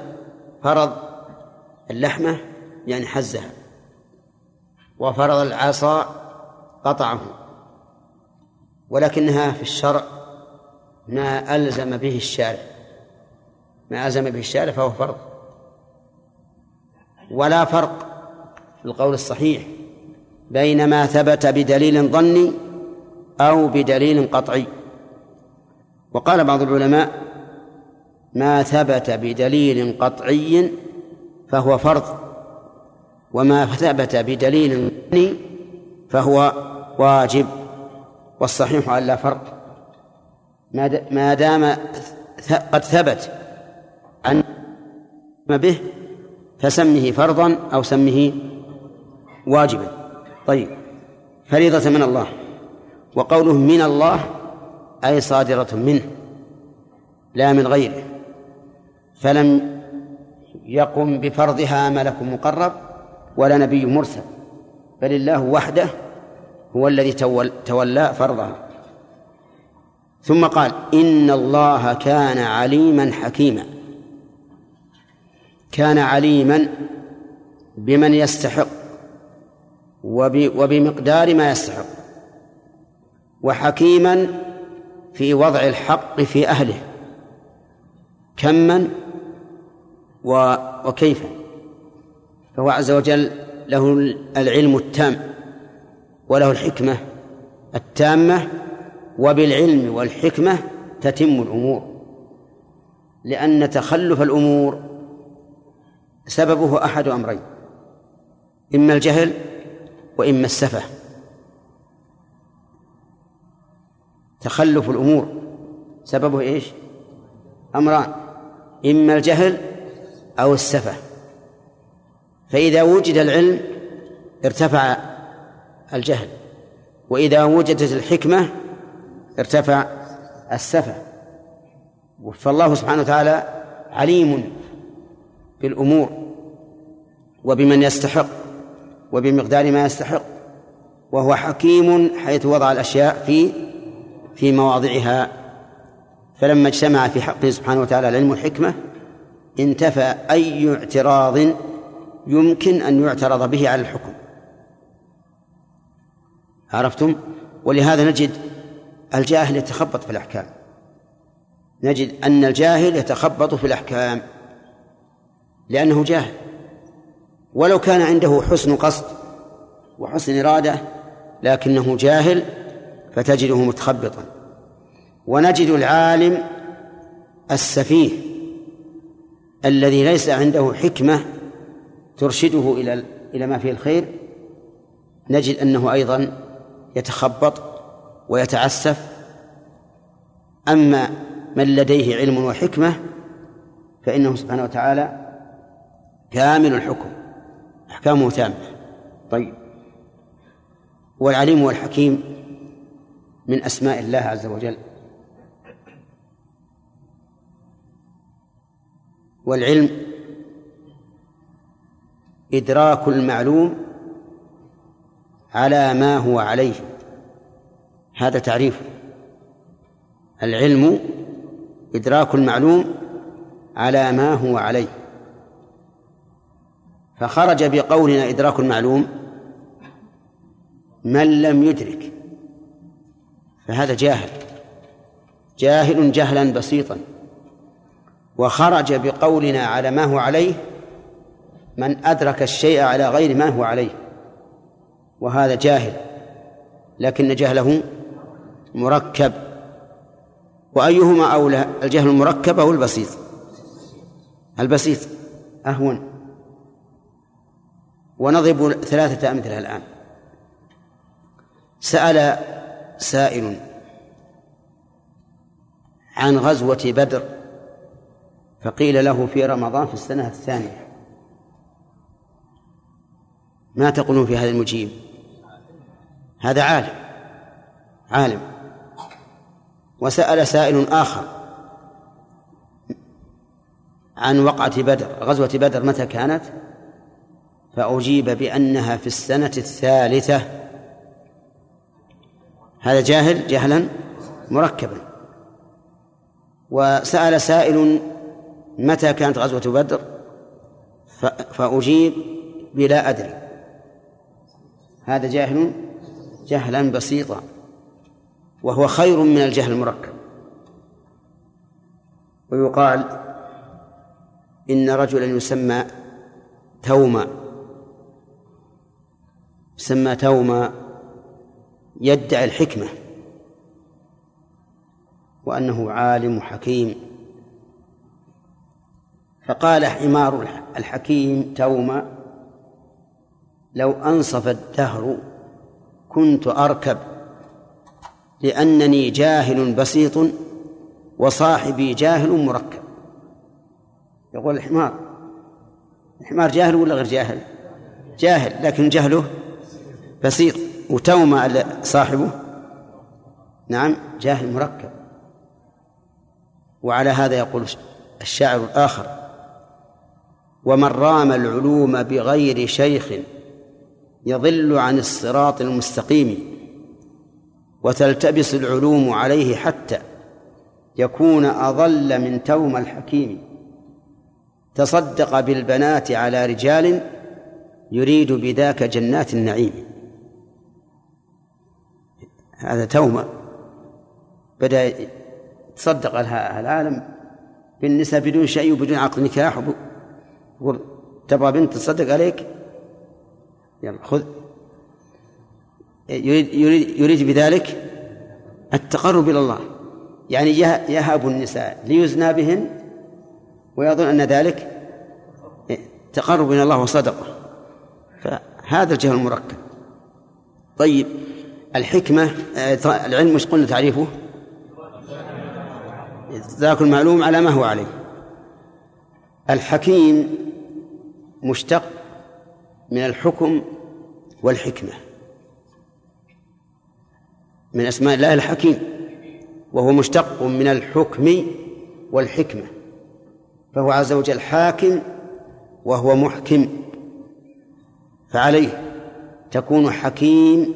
فرض اللحمة يعني حزها. وفرض العصا قطعه. ولكنها في الشرع ما ألزم به الشارع. ما ألزم به الشارع فهو فرض. ولا فرق في القول الصحيح بين ما ثبت بدليل ظني أو بدليل قطعي. وقال بعض العلماء ما ثبت بدليل قطعي فهو فرض. وما ثبت بدليل فهو واجب والصحيح أن لا فرق. ما دام قد ثبت عن به فسمه فرضا أو سمه واجبا. طيب. فريضة من الله. وقوله من الله أي صادرة منه. لا من غيره. فلم يقم بفرضها ملك مقرب ولا نبي مرسل بل الله وحده هو الذي تولى فرضها. ثم قال إن الله كان عليما حكيما. كان عليما بمن يستحق وبمقدار ما يستحق وحكيما في وضع الحق في أهله. كما وكيفا فهو عز وجل له العلم التام وله الحكمة التامة وبالعلم والحكمة تتم الأمور. لأن تخلف الأمور سببه أحد أمرين إما الجهل وإما السفة. تخلف الأمور سببه إيش؟ أمران إما الجهل أو السفة. فإذا وجد العلم ارتفع الجهل وإذا وجدت الحكمة ارتفع السفة. فالله سبحانه وتعالى عليم بالأمور وبمن يستحق وبمقدار ما يستحق وهو حكيم حيث وضع الأشياء في في مواضعها. فلما اجتمع في حقه سبحانه وتعالى العلم والحكمة انتفى أي اعتراض يمكن أن يعترض به على الحكم. عرفتم؟ ولهذا نجد الجاهل يتخبط في الأحكام. نجد أن الجاهل يتخبط في الأحكام لأنه جاهل. ولو كان عنده حسن قصد وحسن إرادة لكنه جاهل فتجده متخبطا. ونجد العالم السفيه الذي ليس عنده حكمة ترشده إلى إلى ما فيه الخير نجد أنه أيضا يتخبط ويتعسف. أما من لديه علم وحكمة فإنه سبحانه وتعالى كامل الحكم أحكامه تامة. طيب. والعليم والحكيم من أسماء الله عز وجل. والعلم إدراك المعلوم على ما هو عليه. هذا تعريفه العلم إدراك المعلوم على ما هو عليه. فخرج بقولنا إدراك المعلوم من لم يدرك. فهذا جاهل. جاهل جهلا بسيطا. وخرج بقولنا على ما هو عليه من أدرك الشيء على غير ما هو عليه. وهذا جاهل لكن جهله مركب. وأيهما أولى الجهل المركب أو البسيط؟ البسيط. أهون. ونضرب ثلاثة أمثلة الآن. سأل سائل عن غزوة بدر. فقيل له في رمضان في السنة الثانية. ما تقولون في هذا المجيب؟ هذا عالم. عالم. وسأل سائل آخر عن وقعة بدر. غزوة بدر متى كانت؟ فأجيب بأنها في السنة الثالثة. هذا جاهل؟ جهلا؟ مركبا. وسأل سائل متى كانت غزوة بدر؟ فأجيب بلا أدري. هذا جاهل جهلا بسيطا وهو خير من الجهل المركب. ويقال إن رجلا يسمى توما يسمى توما يدعي الحكمة وأنه عالم حكيم. فقال حمار الحكيم توما لو أنصف الدهر كنت أركب لأنني جاهل بسيط وصاحبي جاهل مركب. يقول الحمار الحمار جاهل ولا غير جاهل؟ جاهل لكن جهله بسيط. وتوما صاحبه نعم جاهل مركب. وعلى هذا يقول الشاعر الآخر ومن رام العلوم بغير شيخ يضل عن الصراط المستقيم وتلتبس العلوم عليه حتى يكون أضل من توم الحكيم. تصدق بالبنات على رجال يريد بذاك جنات النعيم. هذا تومة بدأ تصدق العالم بالنساء بدون شيء وبدون عقد نكاح يقول تبغى بنت تصدق عليك؟ يلا خذ. يريد, يريد, يريد بذلك التقرب إلى الله. يعني يهاب النساء ليزنى بهن ويظن أن ذلك تقرب إلى الله وصدقه. فهذا الجهل المركب. طيب الحكمة العلم مش قلنا تعريفه؟ ذاك المعلوم على ما هو عليه. الحكيم مشتق من الحكم والحكمة من أسماء الله الحكيم وهو مشتق من الحكم والحكمة فهو عز وجل حاكم وهو محكم فعليه تكون حكيم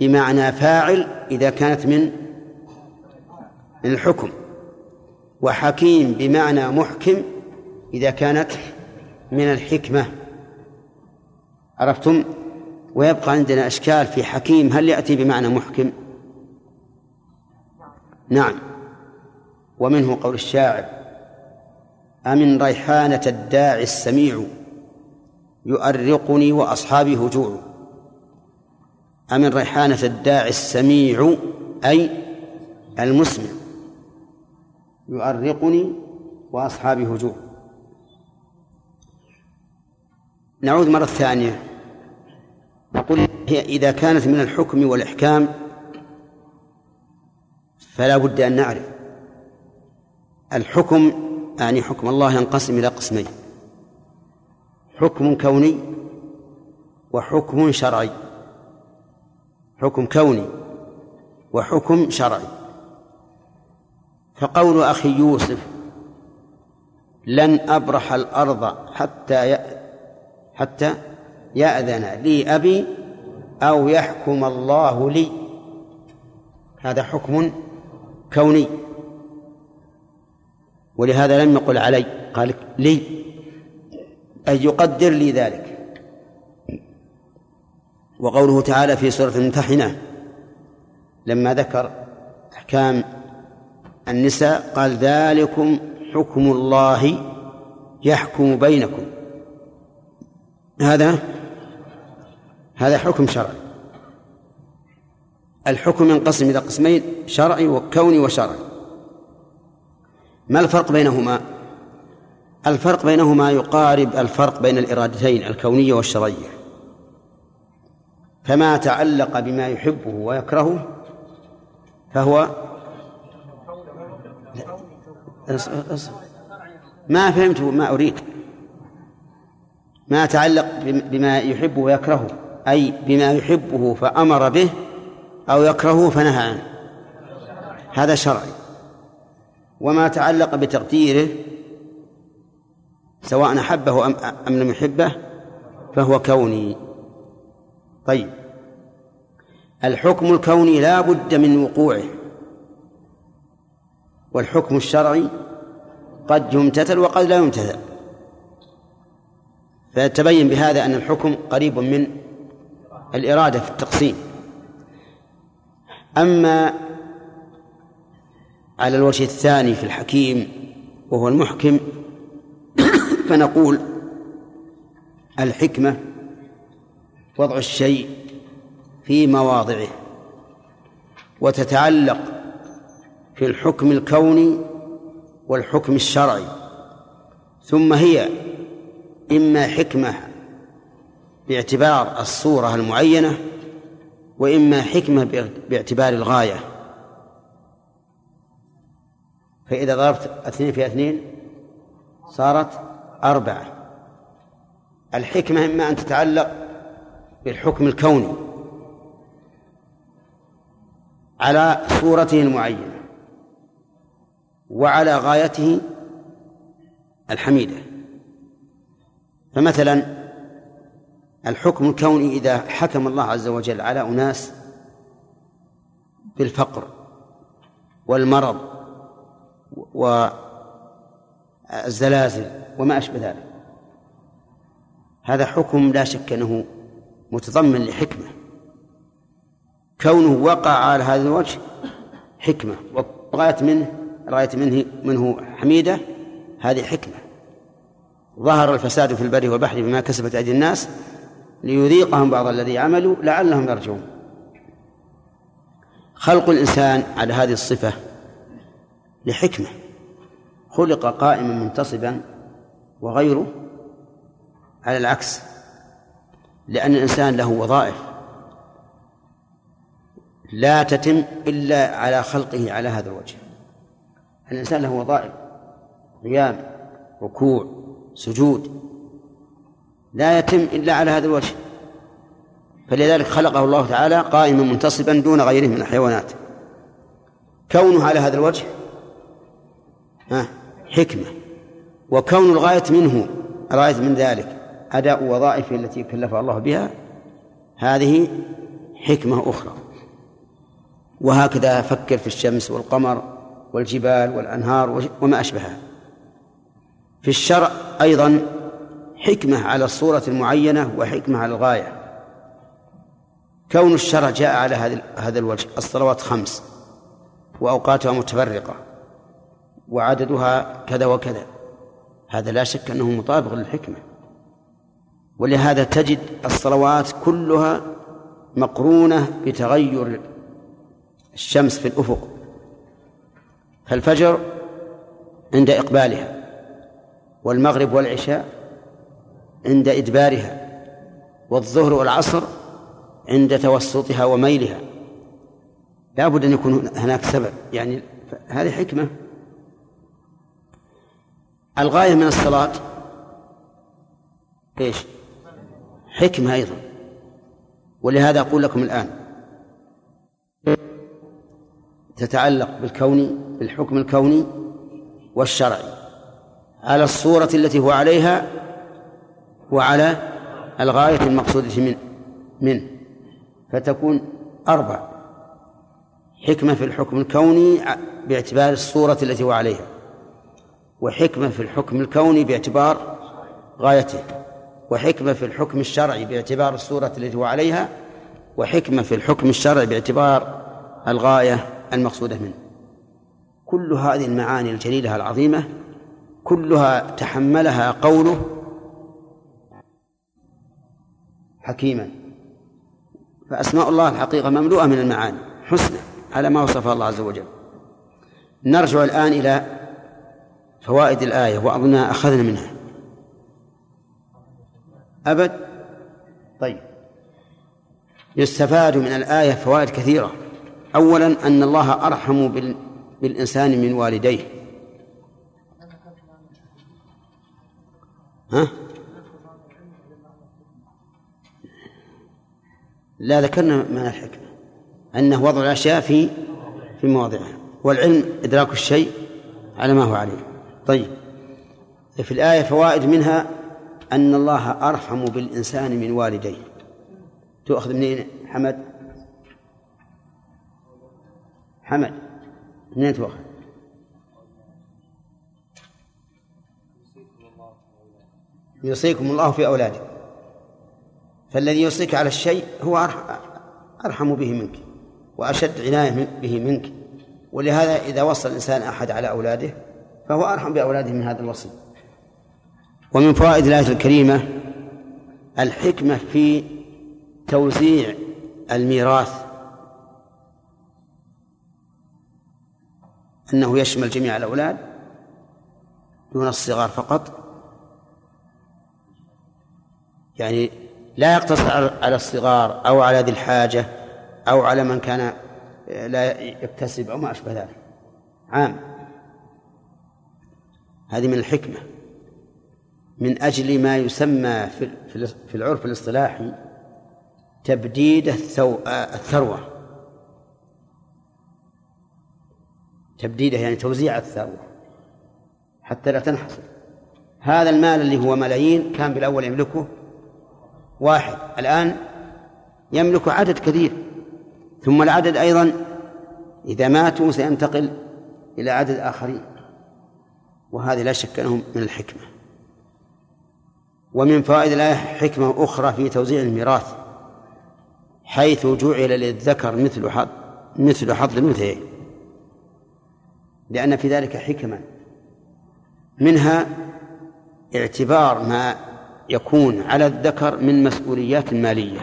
بمعنى فاعل إذا كانت من الحكم وحكيم بمعنى محكم إذا كانت من الحكمة. عرفتم؟ ويبقى عندنا إشكال في حكيم. هل يأتي بمعنى محكم؟ نعم. ومنه قول الشاعر أمن ريحانة الداعي السميع يؤرقني وأصحابي هجوع. أمن ريحانة الداعي السميع أي المسمع يؤرقني وأصحابي هجوع. نعود مرة ثانية. نقول هي إذا كانت من الحكم والإحكام فلا بد أن نعرف. الحكم يعني حكم الله ينقسم إلى قسمين. حكم كوني وحكم شرعي. حكم كوني وحكم شرعي. فقول أخي يوسف لن أبرح الأرض حتى حتى يأذن لي أبي أو يحكم الله لي. هذا حكم كوني. ولهذا لم يقل علي قال لي. أي يقدر لي ذلك. وقوله تعالى في سورة الممتحنة لما ذكر أحكام النساء قال ذلكم حكم الله يحكم بينكم. هذا هذا حكم شرعي. الحكم ينقسم إلى قسمين شرعي وكوني وشرعي. ما الفرق بينهما؟ الفرق بينهما يقارب الفرق بين الإرادتين الكونية والشرعية. فما تعلق بما يحبه ويكرهه فهو ما فهمت ما أريد. ما يتعلق بما يحبه ويكرهه أي بما يحبه فأمر به أو يكرهه فنهى عنه. هذا شرعي. وما تعلق بتقديره سواء أحبه أم, لم يحبه فهو كوني. طيب. الحكم الكوني لا بد من وقوعه. والحكم الشرعي قد يمتثل وقد لا يمتثل. فيتبين بهذا أن الحكم قريب من الإرادة في التقسيم. أما على الوجه الثاني في الحكيم وهو المحكم فنقول الحكمة وضع الشيء في مواضعه وتتعلق في الحكم الكوني والحكم الشرعي. ثم هي إما حكمة باعتبار الصورة المعينة وإما حكمة باعتبار الغاية. فإذا ضربت اثنين في اثنين صارت أربعة. الحكمة إما أن تتعلق بالحكم الكوني على صورته المعينة وعلى غايته الحميدة. فمثلا الحكم الكوني إذا حكم الله عز وجل على أناس بالفقر والمرض والزلازل وما أشبه ذلك هذا حكم لا شك أنه متضمن لحكمة. كونه وقع على هذا الوجه حكمة وغاية منه رأية منه منه حميدة هذه حكمة. ظهر الفساد في البر والبحر بما كسبت أيدي الناس ليذيقهم بعض الذي عملوا لعلهم يرجعون. خلق الإنسان على هذه الصفة لحكمة. خلق قائما منتصبا وغيره على العكس لأن الإنسان له وظائف لا تتم إلا على خلقه على هذا الوجه. الإنسان له وظائف قيام ركوع سجود. لا يتم إلا على هذا الوجه. فلذلك خلقه الله تعالى قائما منتصبا دون غيره من الحيوانات. كونه على هذا الوجه حكمة. وكون الغاية منه الغاية من ذلك أداء وظائفه التي كلف الله بها هذه حكمة أخرى. وهكذا فكر في الشمس والقمر والجبال والأنهار وما أشبهها. في الشرع أيضا حكمة على الصورة المعينة وحكمة على الغاية. كون الشرع جاء على هذا الوجه الصلوات خمس وأوقاتها متفرقة وعددها كذا وكذا هذا لا شك أنه مطابق للحكمة. ولهذا تجد الصلوات كلها مقرونة بتغير الشمس في الأفق فالفجر عند إقبالها. والمغرب والعشاء عند إدبارها والظهر والعصر عند توسطها وميلها. لا بد أن يكون هناك سبب يعني هذه حكمة. الغاية من الصلاة إيش؟ حكمة أيضا. ولهذا أقول لكم الآن تتعلق بالكون بالحكم الكوني والشرعي. على الصورة التي هو عليها وعلى الغاية المقصودة من منه. فتكون أربع. حكمة في الحكم الكوني باعتبار الصورة التي هو عليها وحكمة في الحكم الكوني باعتبار غايته وحكمة في الحكم الشرعي باعتبار الصورة التي هو عليها وحكمة في الحكم الشرعي باعتبار الغاية المقصودة منه. كل هذه المعاني الجليلة العظيمة كلها تحملها قوله حكيما. فأسماء الله الحقيقة مملوءة من المعاني حسنى على ما وصفها الله عز وجل. نرجع الآن إلى فوائد الآية وأظننا أخذنا منها. أبد؟ طيب. يستفاد من الآية فوائد كثيرة. أولا أن الله أرحم بالإنسان من والديه. ها؟ لا ذكرنا من الحكمة أنه وضع الأشياء في في مواضعها والعلم إدراك الشيء على ما هو عليه. طيب في الآية فوائد منها أن الله أرحم بالإنسان من والديه. تؤخذ منين حمد؟ حمد. منين تؤخذ؟ يوصيكم الله في أولادكم فالذي يوصيك على الشيء هو أرحم به منك وأشد عناية به منك. ولهذا إذا وصى الإنسان أحد على أولاده فهو أرحم بأولاده من هذا الوصي. ومن فوائد الآية الكريمة الحكمة في توزيع الميراث. أنه يشمل جميع الأولاد دون الصغار فقط. يعني لا يقتصر على الصغار أو على ذي الحاجة أو على من كان لا يكتسب أو ما أشبه ذلك. عام. هذه من الحكمة. من أجل ما يسمى في العرف الاصطلاحي تبديد الثروة. تبديده يعني توزيع الثروة. حتى لا تنحصر. هذا المال اللي هو ملايين كان بالأول يملكه واحد. الآن يملك عدد كثير ثم العدد أيضا إذا ماتوا سينتقل إلى عدد آخرين وهذه لا شك أنه من الحكمة. ومن فوائد الآية حكمة أخرى في توزيع الميراث حيث جعل للذكر مثل حظ مثل حظ الأنثيين. لأن في ذلك حكما منها اعتبار ما يكون على الذكر من مسؤوليات مالية.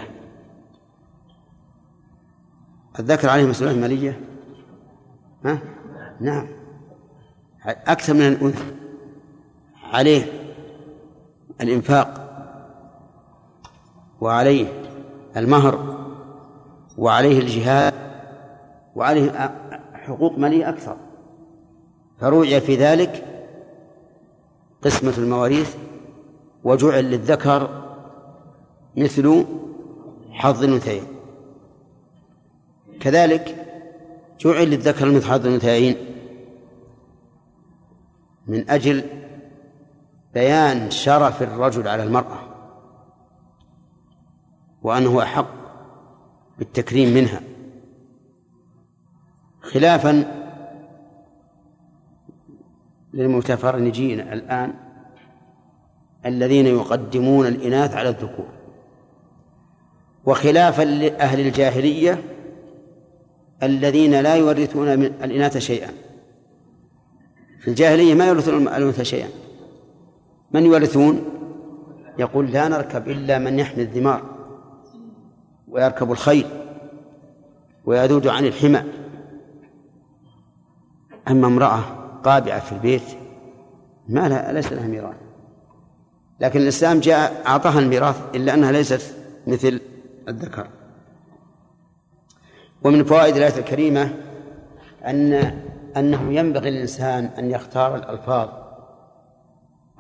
الذكر عليه مسؤوليات مالية؟ ها؟ نعم. أكثر من الأنثى. عليه الإنفاق. وعليه المهر. وعليه الجهاد. وعليه حقوق مالية أكثر. فروعي في ذلك قسمة المواريث وجعل للذكر مثل حظ الأنثيين. كذلك جعل للذكر مثل حظ الأنثيين من أجل بيان شرف الرجل على المرأة وأنه أحق بالتكريم منها خلافا للمتفرنجين الآن الذين يقدمون الإناث على الذكور. وخلافا لأهل الجاهلية الذين لا يورثون الإناث شيئا. في الجاهلية ما يورثون الأنثى شيئا. من يورثون؟ يقول لا نركب إلا من يحمل الذمار ويركب الخيل ويذود عن الحمى. أما امرأة قابعة في البيت ما لها ليس لها ميراث. لكن الإسلام جاء أعطاها الميراث إلا أنها ليست مثل الذكر. ومن فوائد الآية الكريمة أن أنه ينبغي للإنسان أن يختار الألفاظ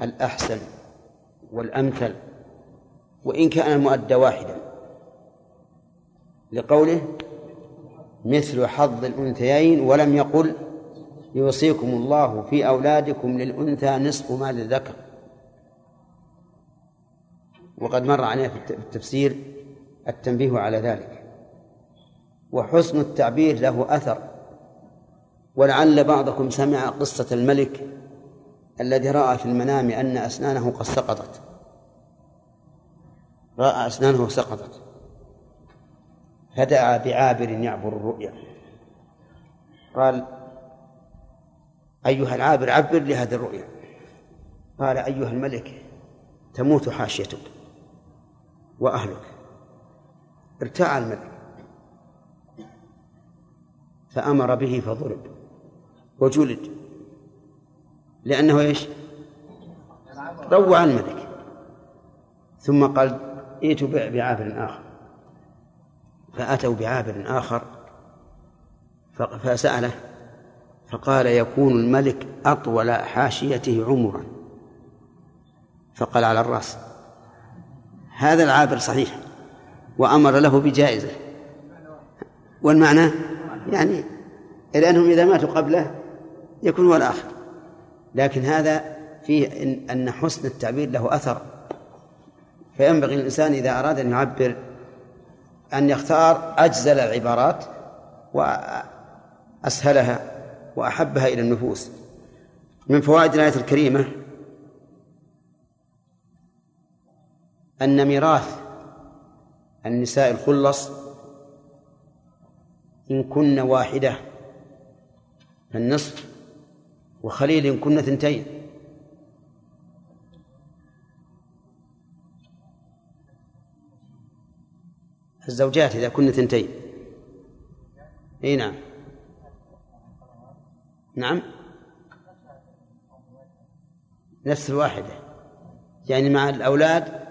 الأحسن والأمثل وإن كان المؤدى واحدا. لقوله مثل حظ الأنثيين ولم يقل يوصيكم الله في أولادكم للأنثى نصف ما للذكر. وقد مر علينا في التفسير التنبيه على ذلك. وحسن التعبير له أثر. ولعل بعضكم سمع قصة الملك الذي رأى في المنام أن أسنانه قد سقطت. رأى أسنانه سقطت. فدعا بعابر يعبر الرؤيا. قال أيها العابر عبر لهذه الرؤيا. قال أيها الملك تموت حاشيتك. وأهلك. ارتاع الملك فأمر به فضرب وجلد. لأنه إيش؟ روع الملك ثم قال ائتوا بعابر آخر. فأتوا بعابر آخر. فسأله فقال يكون الملك أطول حاشيته عمرا. فقال على الرأس هذا العابر صحيح. وأمر له بجائزة. والمعنى يعني لأنهم إذا ماتوا قبله يكون هو الآخر. لكن هذا فيه إن, أن حسن التعبير له أثر. فينبغي الإنسان إذا أراد أن يعبر أن يختار أجزل العبارات وأسهلها وأحبها إلى النفوس. من فوائد الآية الكريمة أن ميراث النساء الخلص إن كن واحدة فالنصف وخليل إن كن ثنتين الزوجات إذا كن ثنتين إي نعم. نعم. نفس الواحدة. يعني مع الأولاد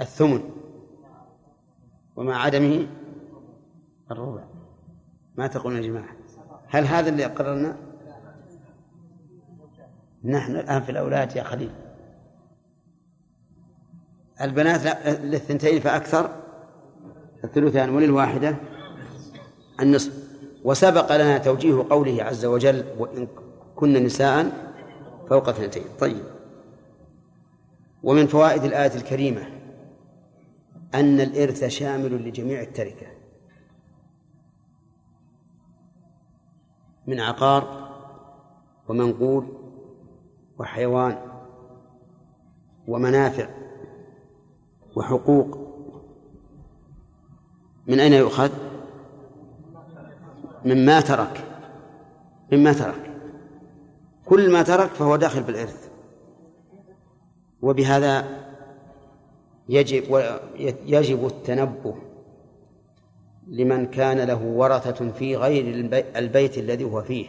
الثمن ومع عدمه الربع. ما تقولون يا جماعة؟ هل هذا اللي قررنا؟ نحن الآن في الأولاد يا خليل. البنات للثنتين فأكثر الثلثان وللواحدة النصف. وسبق لنا توجيه قوله عز وجل وإن كن نساء فوق اثنتين طيب. ومن فوائد الآية الكريمة أن الإرث شامل لجميع التركة. من عقار ومنقول وحيوان ومنافع وحقوق. من أين يؤخذ؟ مما ترك. مما ترك. كل ما ترك فهو داخل بالإرث. وبهذا يجب يجب التنبه لمن كان له ورثة في غير البيت الذي هو فيه.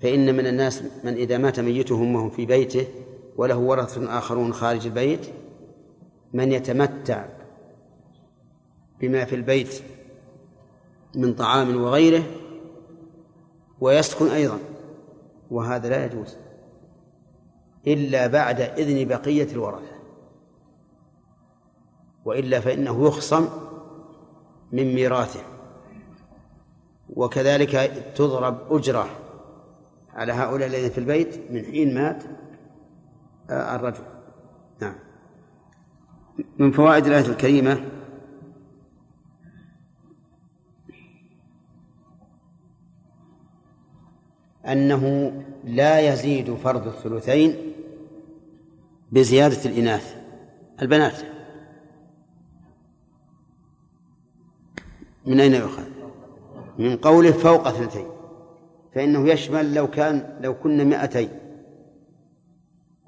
فإن من الناس من إذا مات ميتهم وهم في بيته وله ورثة آخرون خارج البيت من يتمتع بما في البيت من طعام وغيره ويسكن أيضا وهذا لا يجوز. إلا بعد إذن بقية الورثة. وإلا فإنه يخصم من ميراثه. وكذلك تضرب أجرة على هؤلاء الذين في البيت من حين مات آه، الرجل. نعم. من فوائد الآية الكريمة أنه لا يزيد فرض الثلثين بزيادة الإناث البنات. من أين يؤخذ؟ من قوله فوق اثنتين. فإنه يشمل لو كان لو كنا مائتين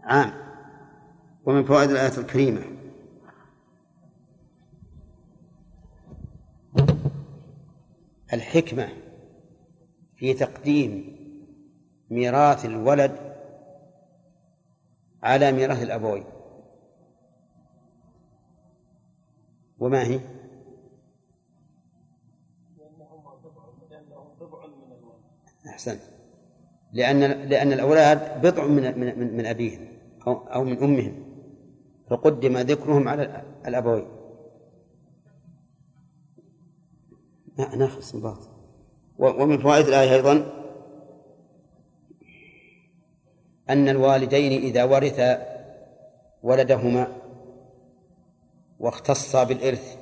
عام. ومن فوائد الآية الكريمة. الحكمة في تقديم ميراث الولد على ميراث الأبوين. وما هي؟ أحسنت لأن لأن الأولاد بضع من من من أبيهم أو أو من أمهم. فقدم ذكرهم على الأبوين. ناخذ استنباط ومن فوائد الآية أيضا أن الوالدين إذا ورثا ولدهما واختصا بالإرث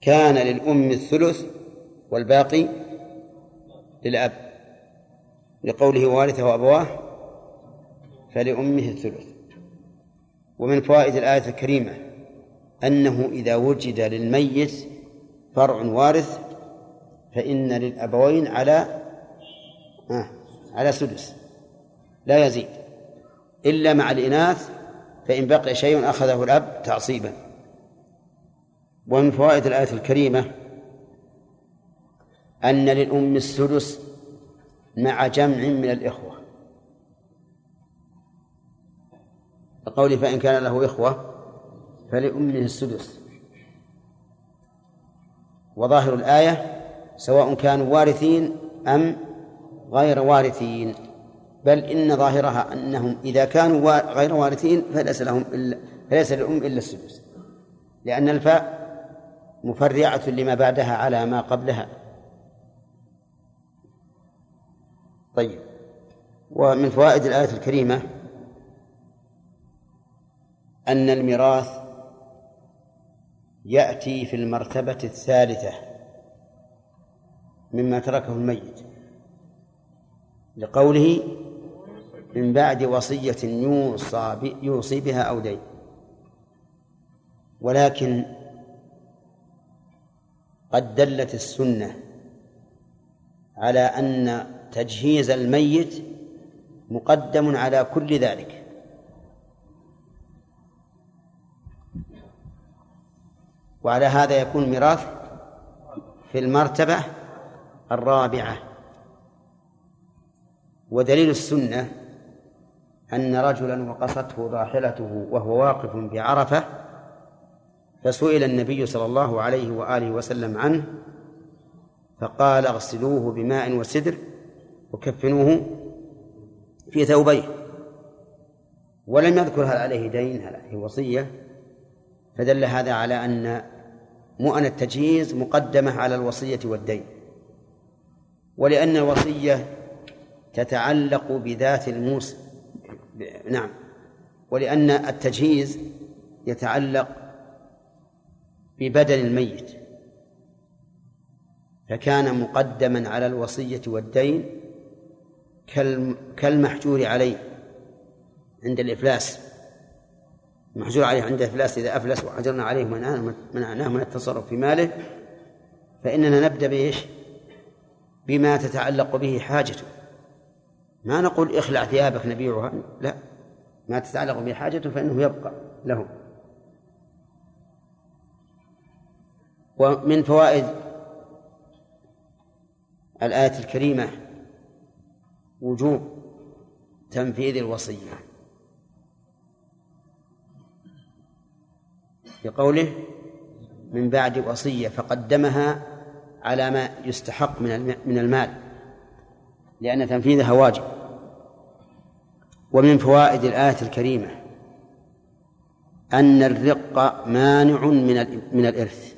كان للأم الثلث والباقي للأب لقوله وارثه أبواه فلأمه الثلث. ومن فوائد الآية الكريمة أنه إذا وجد للميت فرع وارث فإن للأبوين على آه على سدس. لا يزيد. إلا مع الإناث فإن بقي شيء أخذه الأب تعصيبا. ومن فوائد الآية الكريمة أن للأم السدس مع جمع من الإخوة. قولي فإن كان له إخوة فلأمه السدس. وظاهر الآية سواء كانوا وارثين أم غير وارثين. بل إن ظاهرها أنهم إذا كانوا غير وارثين فليس لهم إلا فليس للأم إلا السدس. لأن الفاء مفرعة لما بعدها على ما قبلها. طيب. ومن فوائد الآية الكريمة أن الميراث يأتي في المرتبة الثالثة مما تركه الميت. لقوله من بعد وصية يوصى يوصي بها أو دين. ولكن قد دلت السنة على أن تجهيز الميت مقدم على كل ذلك. وعلى هذا يكون ميراث في المرتبة الرابعة. ودليل السنة أن رجلا وقصته راحلته وهو واقف بعرفة فسئل النبي صلى الله عليه وآله وسلم عنه فقال اغسلوه بماء وسدر وكفنوه في ثوبيه. ولم يذكر هل عليه دين هل عليه وصية فدل هذا على أن مؤن التجهيز مقدمة على الوصية والدين. ولأن الوصية تتعلق بذات الموصي نعم. ولأن التجهيز يتعلق ببدن الميت. فكان مقدما على الوصية والدين كالمحجور عليه عند الإفلاس. المحجور عليه عند الإفلاس إذا أفلس وحجرنا عليه منعناه من التصرف في ماله فإننا نبدأ بإيش؟ بما تتعلق به حاجته. ما نقول اخلع ثيابك نبيعها لا. ما تتعلق به حاجته فإنه يبقى له ومن فوائد الآية الكريمة وجوب تنفيذ الوصية. بقوله من بعد وصية فقدمها على ما يستحق من من المال. لأن تنفيذها واجب. ومن فوائد الآية الكريمة أن الرق مانع من من الإرث.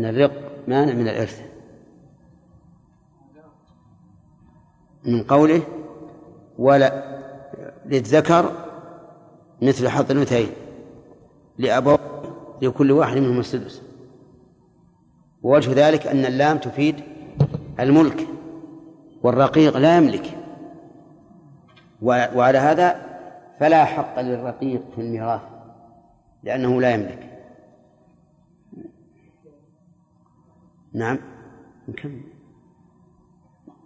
أن الرق مانع من الإرث. من قوله ولا للذكر مثل حظ الأنثيين. لأبوه لكل واحد منهم السدس. ووجه ذلك أن اللام تفيد الملك والرقيق لا يملك. وعلى هذا فلا حق للرقيق في الميراث لأنه لا يملك. نعم نكمل.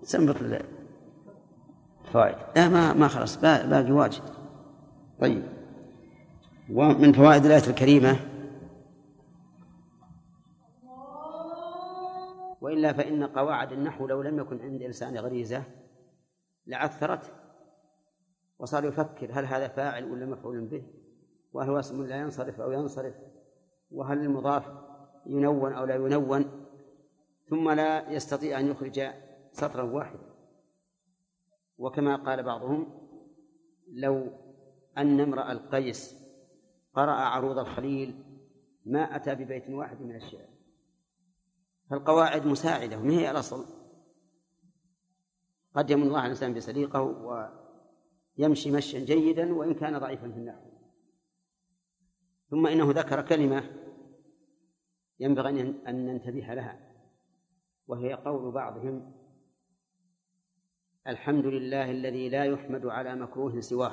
سنبط فوائد لا ما ما خلص باقي واجد. طيب. ومن فوائد الآية الكريمة وإلا فإن قواعد النحو لو لم يكن عند إنسان غريزة لعثرته وصار يفكر هل هذا فاعل ولا مفعول به وهل هو اسم لا ينصرف أو ينصرف وهل المضاف ينون أو لا ينون ثم لا يستطيع أن يخرج سطرا واحدا. وكما قال بعضهم لو أن امرأ القيس قرأ عروض الخليل ما أتى ببيت واحد من الشعر. فالقواعد مساعدة وما هي الأصل؟ قد يمن الله على الإنسان بسليقه ويمشي مشيا جيدا وإن كان ضعيفا في النحو. ثم إنه ذكر كلمة ينبغي أن ننتبه لها وهي قول بعضهم الحمد لله الذي لا يحمد على مكروه سواه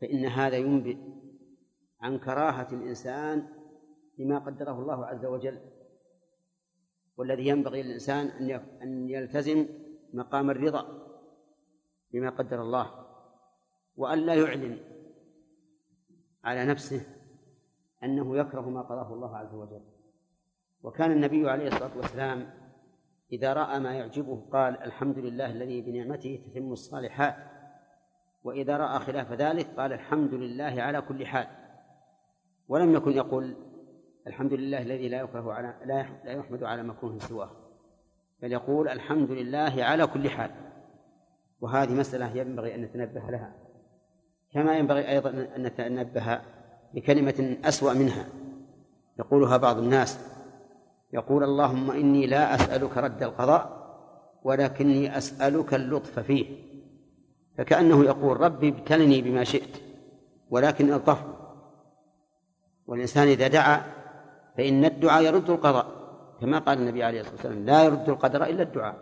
فإن هذا ينبئ عن كراهة الإنسان لما قدره الله عز وجل والذي ينبغي للإنسان أن يلتزم مقام الرضا بما قدر الله وأن لا يعلن على نفسه أنه يكره ما قضاه الله عز وجل. وكان النبي عليه الصلاة والسلام إذا رأى ما يعجبه قال الحمد لله الذي بنعمته تتم الصالحات. وإذا رأى خلاف ذلك قال الحمد لله على كل حال. ولم يكن يقول الحمد لله الذي لا يكره على لا لا يحمد على مكروه سواه بل يقول الحمد لله على كل حال. وهذه مسألة ينبغي أن نتنبه لها كما ينبغي أيضا أن نتنبه بكلمة أسوأ منها يقولها بعض الناس يقول اللهم إني لا أسألك رد القضاء ولكني أسألك اللطف فيه. فكأنه يقول ربي ابتلني بما شئت ولكن الطف والإنسان إذا دعا فإن الدعاء يرد القضاء كما قال النبي عليه الصلاة والسلام لا يرد القدر إلا الدعاء.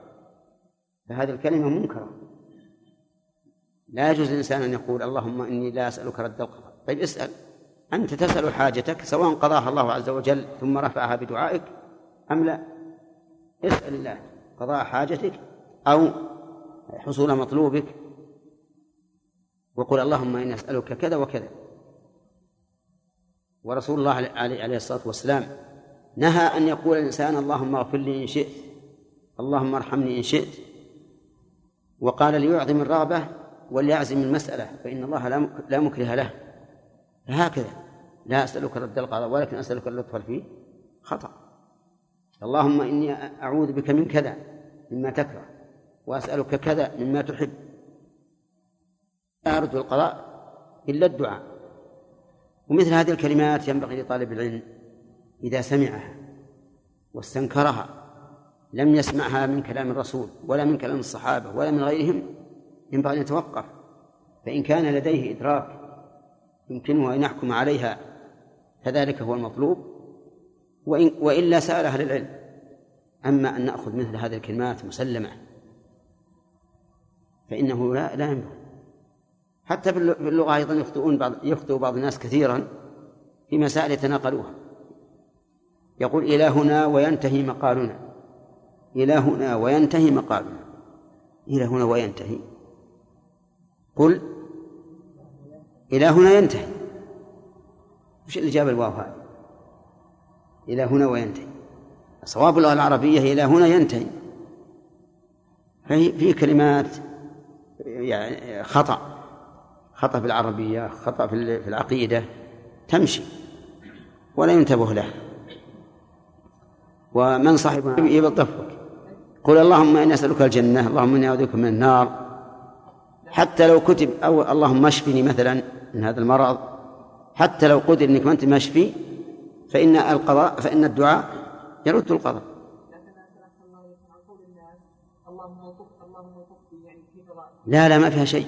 فهذه الكلمة منكرة. لا يجوز للإنسان أن يقول اللهم إني لا أسألك رد القضاء. طيب اسأل. أنت تسأل حاجتك سواء قضاها الله عز وجل ثم رفعها بدعائك أم لا. اسأل الله قضاء حاجتك أو حصول مطلوبك. وقل اللهم إني أسألك كذا وكذا. ورسول الله عليه الصلاة والسلام نهى أن يقول الإنسان اللهم اغفر لي إن شئت اللهم ارحمني إن شئت. وقال ليعظم الرغبة وليعزم المسألة فإن الله لا مكره له. فهكذا. لا أسألك رد القضاء ولكن أسألك اللطف فيه خطأ. اللهم إني أعوذ بك من كذا مما تكره وأسألك كذا مما تحب. لا أرد القضاء إلا الدعاء. ومثل هذه الكلمات ينبغي لطالب العلم إذا سمعها واستنكرها لم يسمعها من كلام الرسول ولا من كلام الصحابة ولا من غيرهم ينبغي أن يتوقف. فإن كان لديه إدراك يمكنه أن يحكم عليها فذلك هو المطلوب. وإن وإلا سأل أهل العلم أما أن نأخذ مثل هذه الكلمات مسلمة فإنه لا لا ينبغي. حتى في اللغة أيضا يخطئون بعض يخطئ بعض الناس كثيرا في مسائل يتناقلوها. يقول إلى هنا وينتهي مقالنا. إلى هنا وينتهي مقالنا. إلى هنا وينتهي. قل إلى هنا ينتهي. وش اللي جاب الواو هذا إلى هنا وينتهي. صواب اللغة العربية إلى هنا ينتهي. فهي في كلمات يعني خطأ. خطأ في العربية خطأ في العقيدة تمشي ولا ينتبه له. ومن صاحب يبطفك قل اللهم إني أسألك الجنة اللهم إني أعوذ بك من النار. حتى لو كتب أو اللهم اشفني مثلا من هذا المرض حتى لو قدر إنك ما أنت مشفي فإن القضاء فإن الدعاء يرد القضاء. لا لا ما فيها شيء.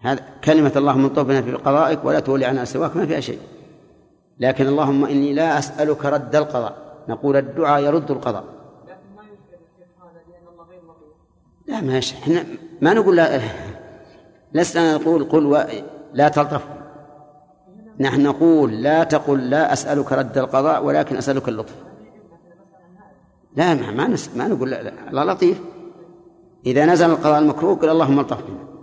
هذا كلمة اللهم انطبنا في قضائك ولا تولي عنا سواك ما فيها شيء. لكن اللهم إني لا أسألك رد القضاء. نقول الدعاء يرد القضاء. لا ما إحنا ما نقول لا لسنا نقول قل و... لا تلطف. نحن نقول لا تقل لا أسألك رد القضاء ولكن أسألك اللطف. لا ما ما, نس... ما نقول لا, لا, لطيف. إذا نزل القضاء المكروه قل اللهم الطف بنا.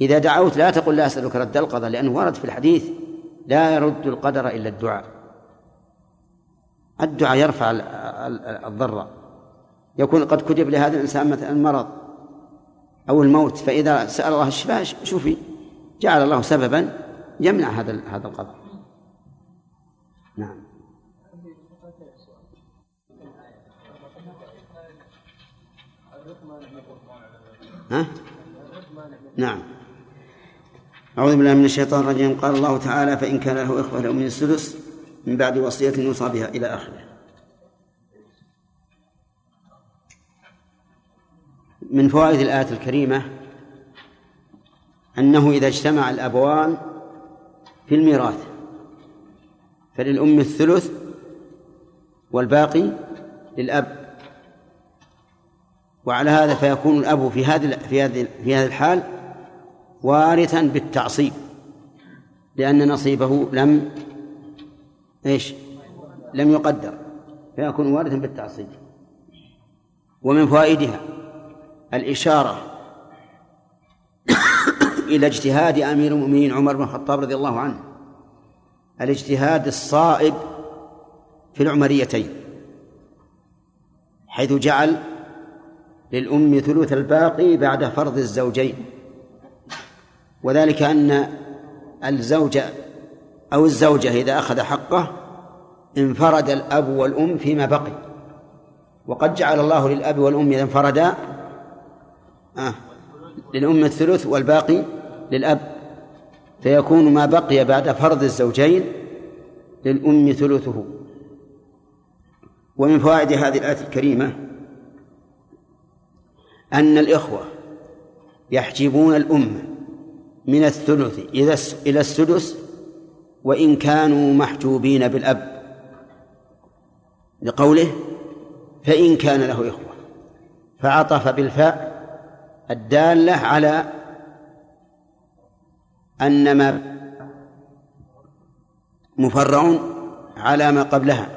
إذا دعوت لا تقل لا أسألك رد القضاء لأنه ورد في الحديث لا يرد القدر إلا الدعاء. الدعاء يرفع الضر. يكون قد كتب لهذا الإنسان مثلا المرض أو الموت فإذا سأل الله الشفاء شوفي جعل الله سببا يمنع هذا هذا القدر نعم. ها؟ نعم. أعوذ بالله من الشيطان الرجيم. قال الله تعالى فإن كان له إخوة له من السدس من بعد وصية يوصى بها إلى آخره. من فوائد الآية الكريمة أنه إذا اجتمع الأبوان في الميراث فللأم الثلث والباقي للأب. وعلى هذا فيكون الأب في هذه في هذه في هذه الحال وارثا بالتعصيب لأن نصيبه لم إيش؟ لم يقدر فيكون وارثا بالتعصيب ومن فوائدها الإشارة إلى اجتهاد أمير المؤمنين عمر بن الخطاب رضي الله عنه الاجتهاد الصائب في العمريتين حيث جعل للأم ثلث الباقي بعد فرض الزوجين وذلك أن الزوج أو الزوجة إذا أخذ حقه انفرد الأب والأم فيما بقي. وقد جعل الله للأب والأم إذا انفردا آه للأم الثلث والباقي للأب. فيكون ما بقي بعد فرض الزوجين للأم ثلثه. ومن فوائد هذه الآية الكريمة أن الإخوة يحجبون الأمة من الثلث إلى السدس وإن كانوا محجوبين بالأب. لقوله فإن كان له إخوة. فعطف بالفاء الدالة على أن ما مفرع على ما قبلها.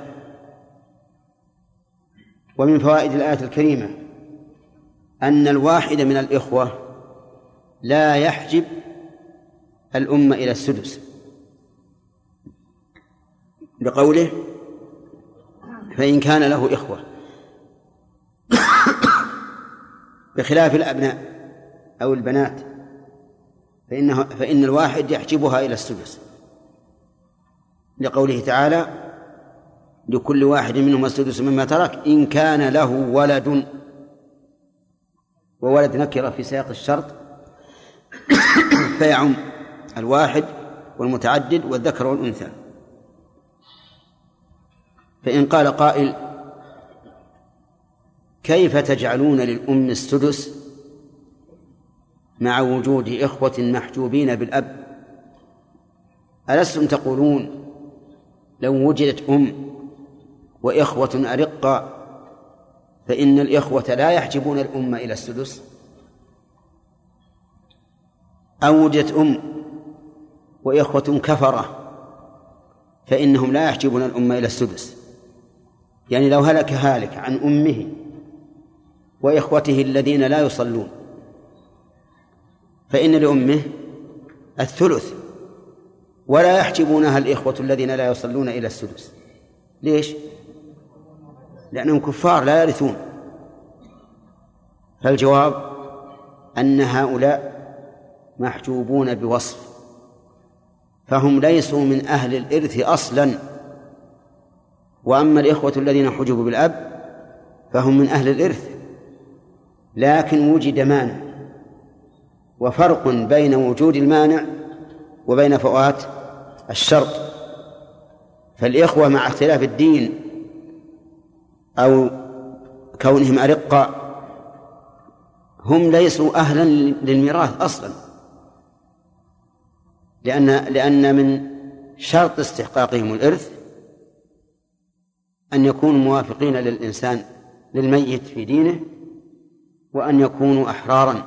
ومن فوائد الآية الكريمة أن الواحد من الإخوة لا يحجب الأمة إلى السدس. لقوله فإن كان له إخوة. بخلاف الأبناء أو البنات فإنه فإن الواحد يحجبها إلى السدس. لقوله تعالى لكل واحد منهم السدس مما ترك إن كان له ولد. وولد نكرة في سياق الشرط فيعم. الواحد والمتعدد والذكر والأنثى. فإن قال قائل كيف تجعلون للأم السدس مع وجود إخوة محجوبين بالأب؟ ألستم تقولون لو وجدت أم وإخوة أرقة فإن الإخوة لا يحجبون الأم إلى السدس؟ أو وجدت أم وإخوة كفرة فإنهم لا يحجبون الأم إلى السدس. يعني لو هلك هالك عن أمه وإخوته الذين لا يصلون فإن لأمه الثلث ولا يحجبونها الإخوة الذين لا يصلون إلى السدس. ليش؟ لأنهم كفار لا يرثون. فالجواب أن هؤلاء محجوبون بوصف فهم ليسوا من أهل الإرث أصلا. وأما الإخوة الذين حجبوا بالأب فهم من أهل الإرث. لكن وجد مانع وفرق بين وجود المانع وبين فوات الشرط. فالإخوة مع اختلاف الدين أو كونهم أرقة هم ليسوا أهلا للميراث أصلا. لأن لأن من شرط استحقاقهم الإرث أن يكونوا موافقين للإنسان للميت في دينه وأن يكونوا أحرارا.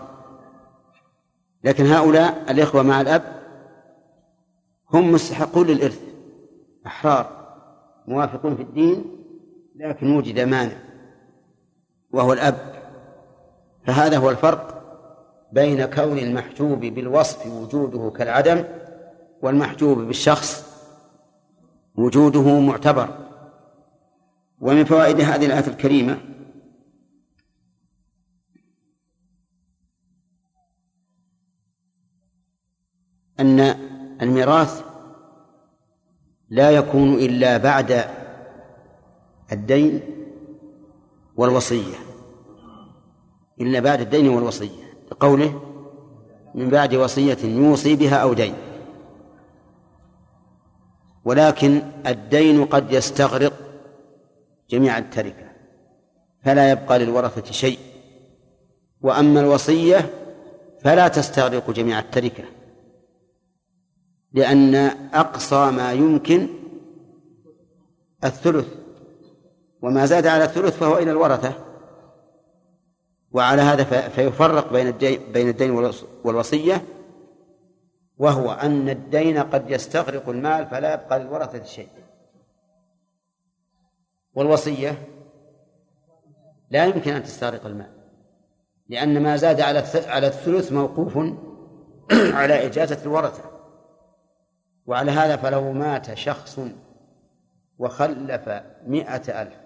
لكن هؤلاء الإخوة مع الأب هم مستحقون للإرث أحرار موافقون في الدين لكن وجد مانع وهو الأب. فهذا هو الفرق بين كون المحجوب بالوصف وجوده كالعدم والمحجوب بالشخص وجوده معتبر. ومن فوائد هذه الآية الكريمة أن الميراث لا يكون إلا بعد الدين والوصية. إلا بعد الدين والوصية. لقوله من بعد وصية يوصي بها أو دين. ولكن الدين قد يستغرق جميع التركة فلا يبقى للورثة شيء. وأما الوصية فلا تستغرق جميع التركة لأن أقصى ما يمكن الثلث وما زاد على الثلث فهو إلى الورثة. وعلى هذا فيفرق بين الدين والوصية وهو أن الدين قد يستغرق المال فلا يبقى للورثة شيء. والوصية لا يمكن أن تستغرق المال لأن ما زاد على على الثلث موقوف على إجازة الورثة. وعلى هذا فلو مات شخص وخلف مئة ألف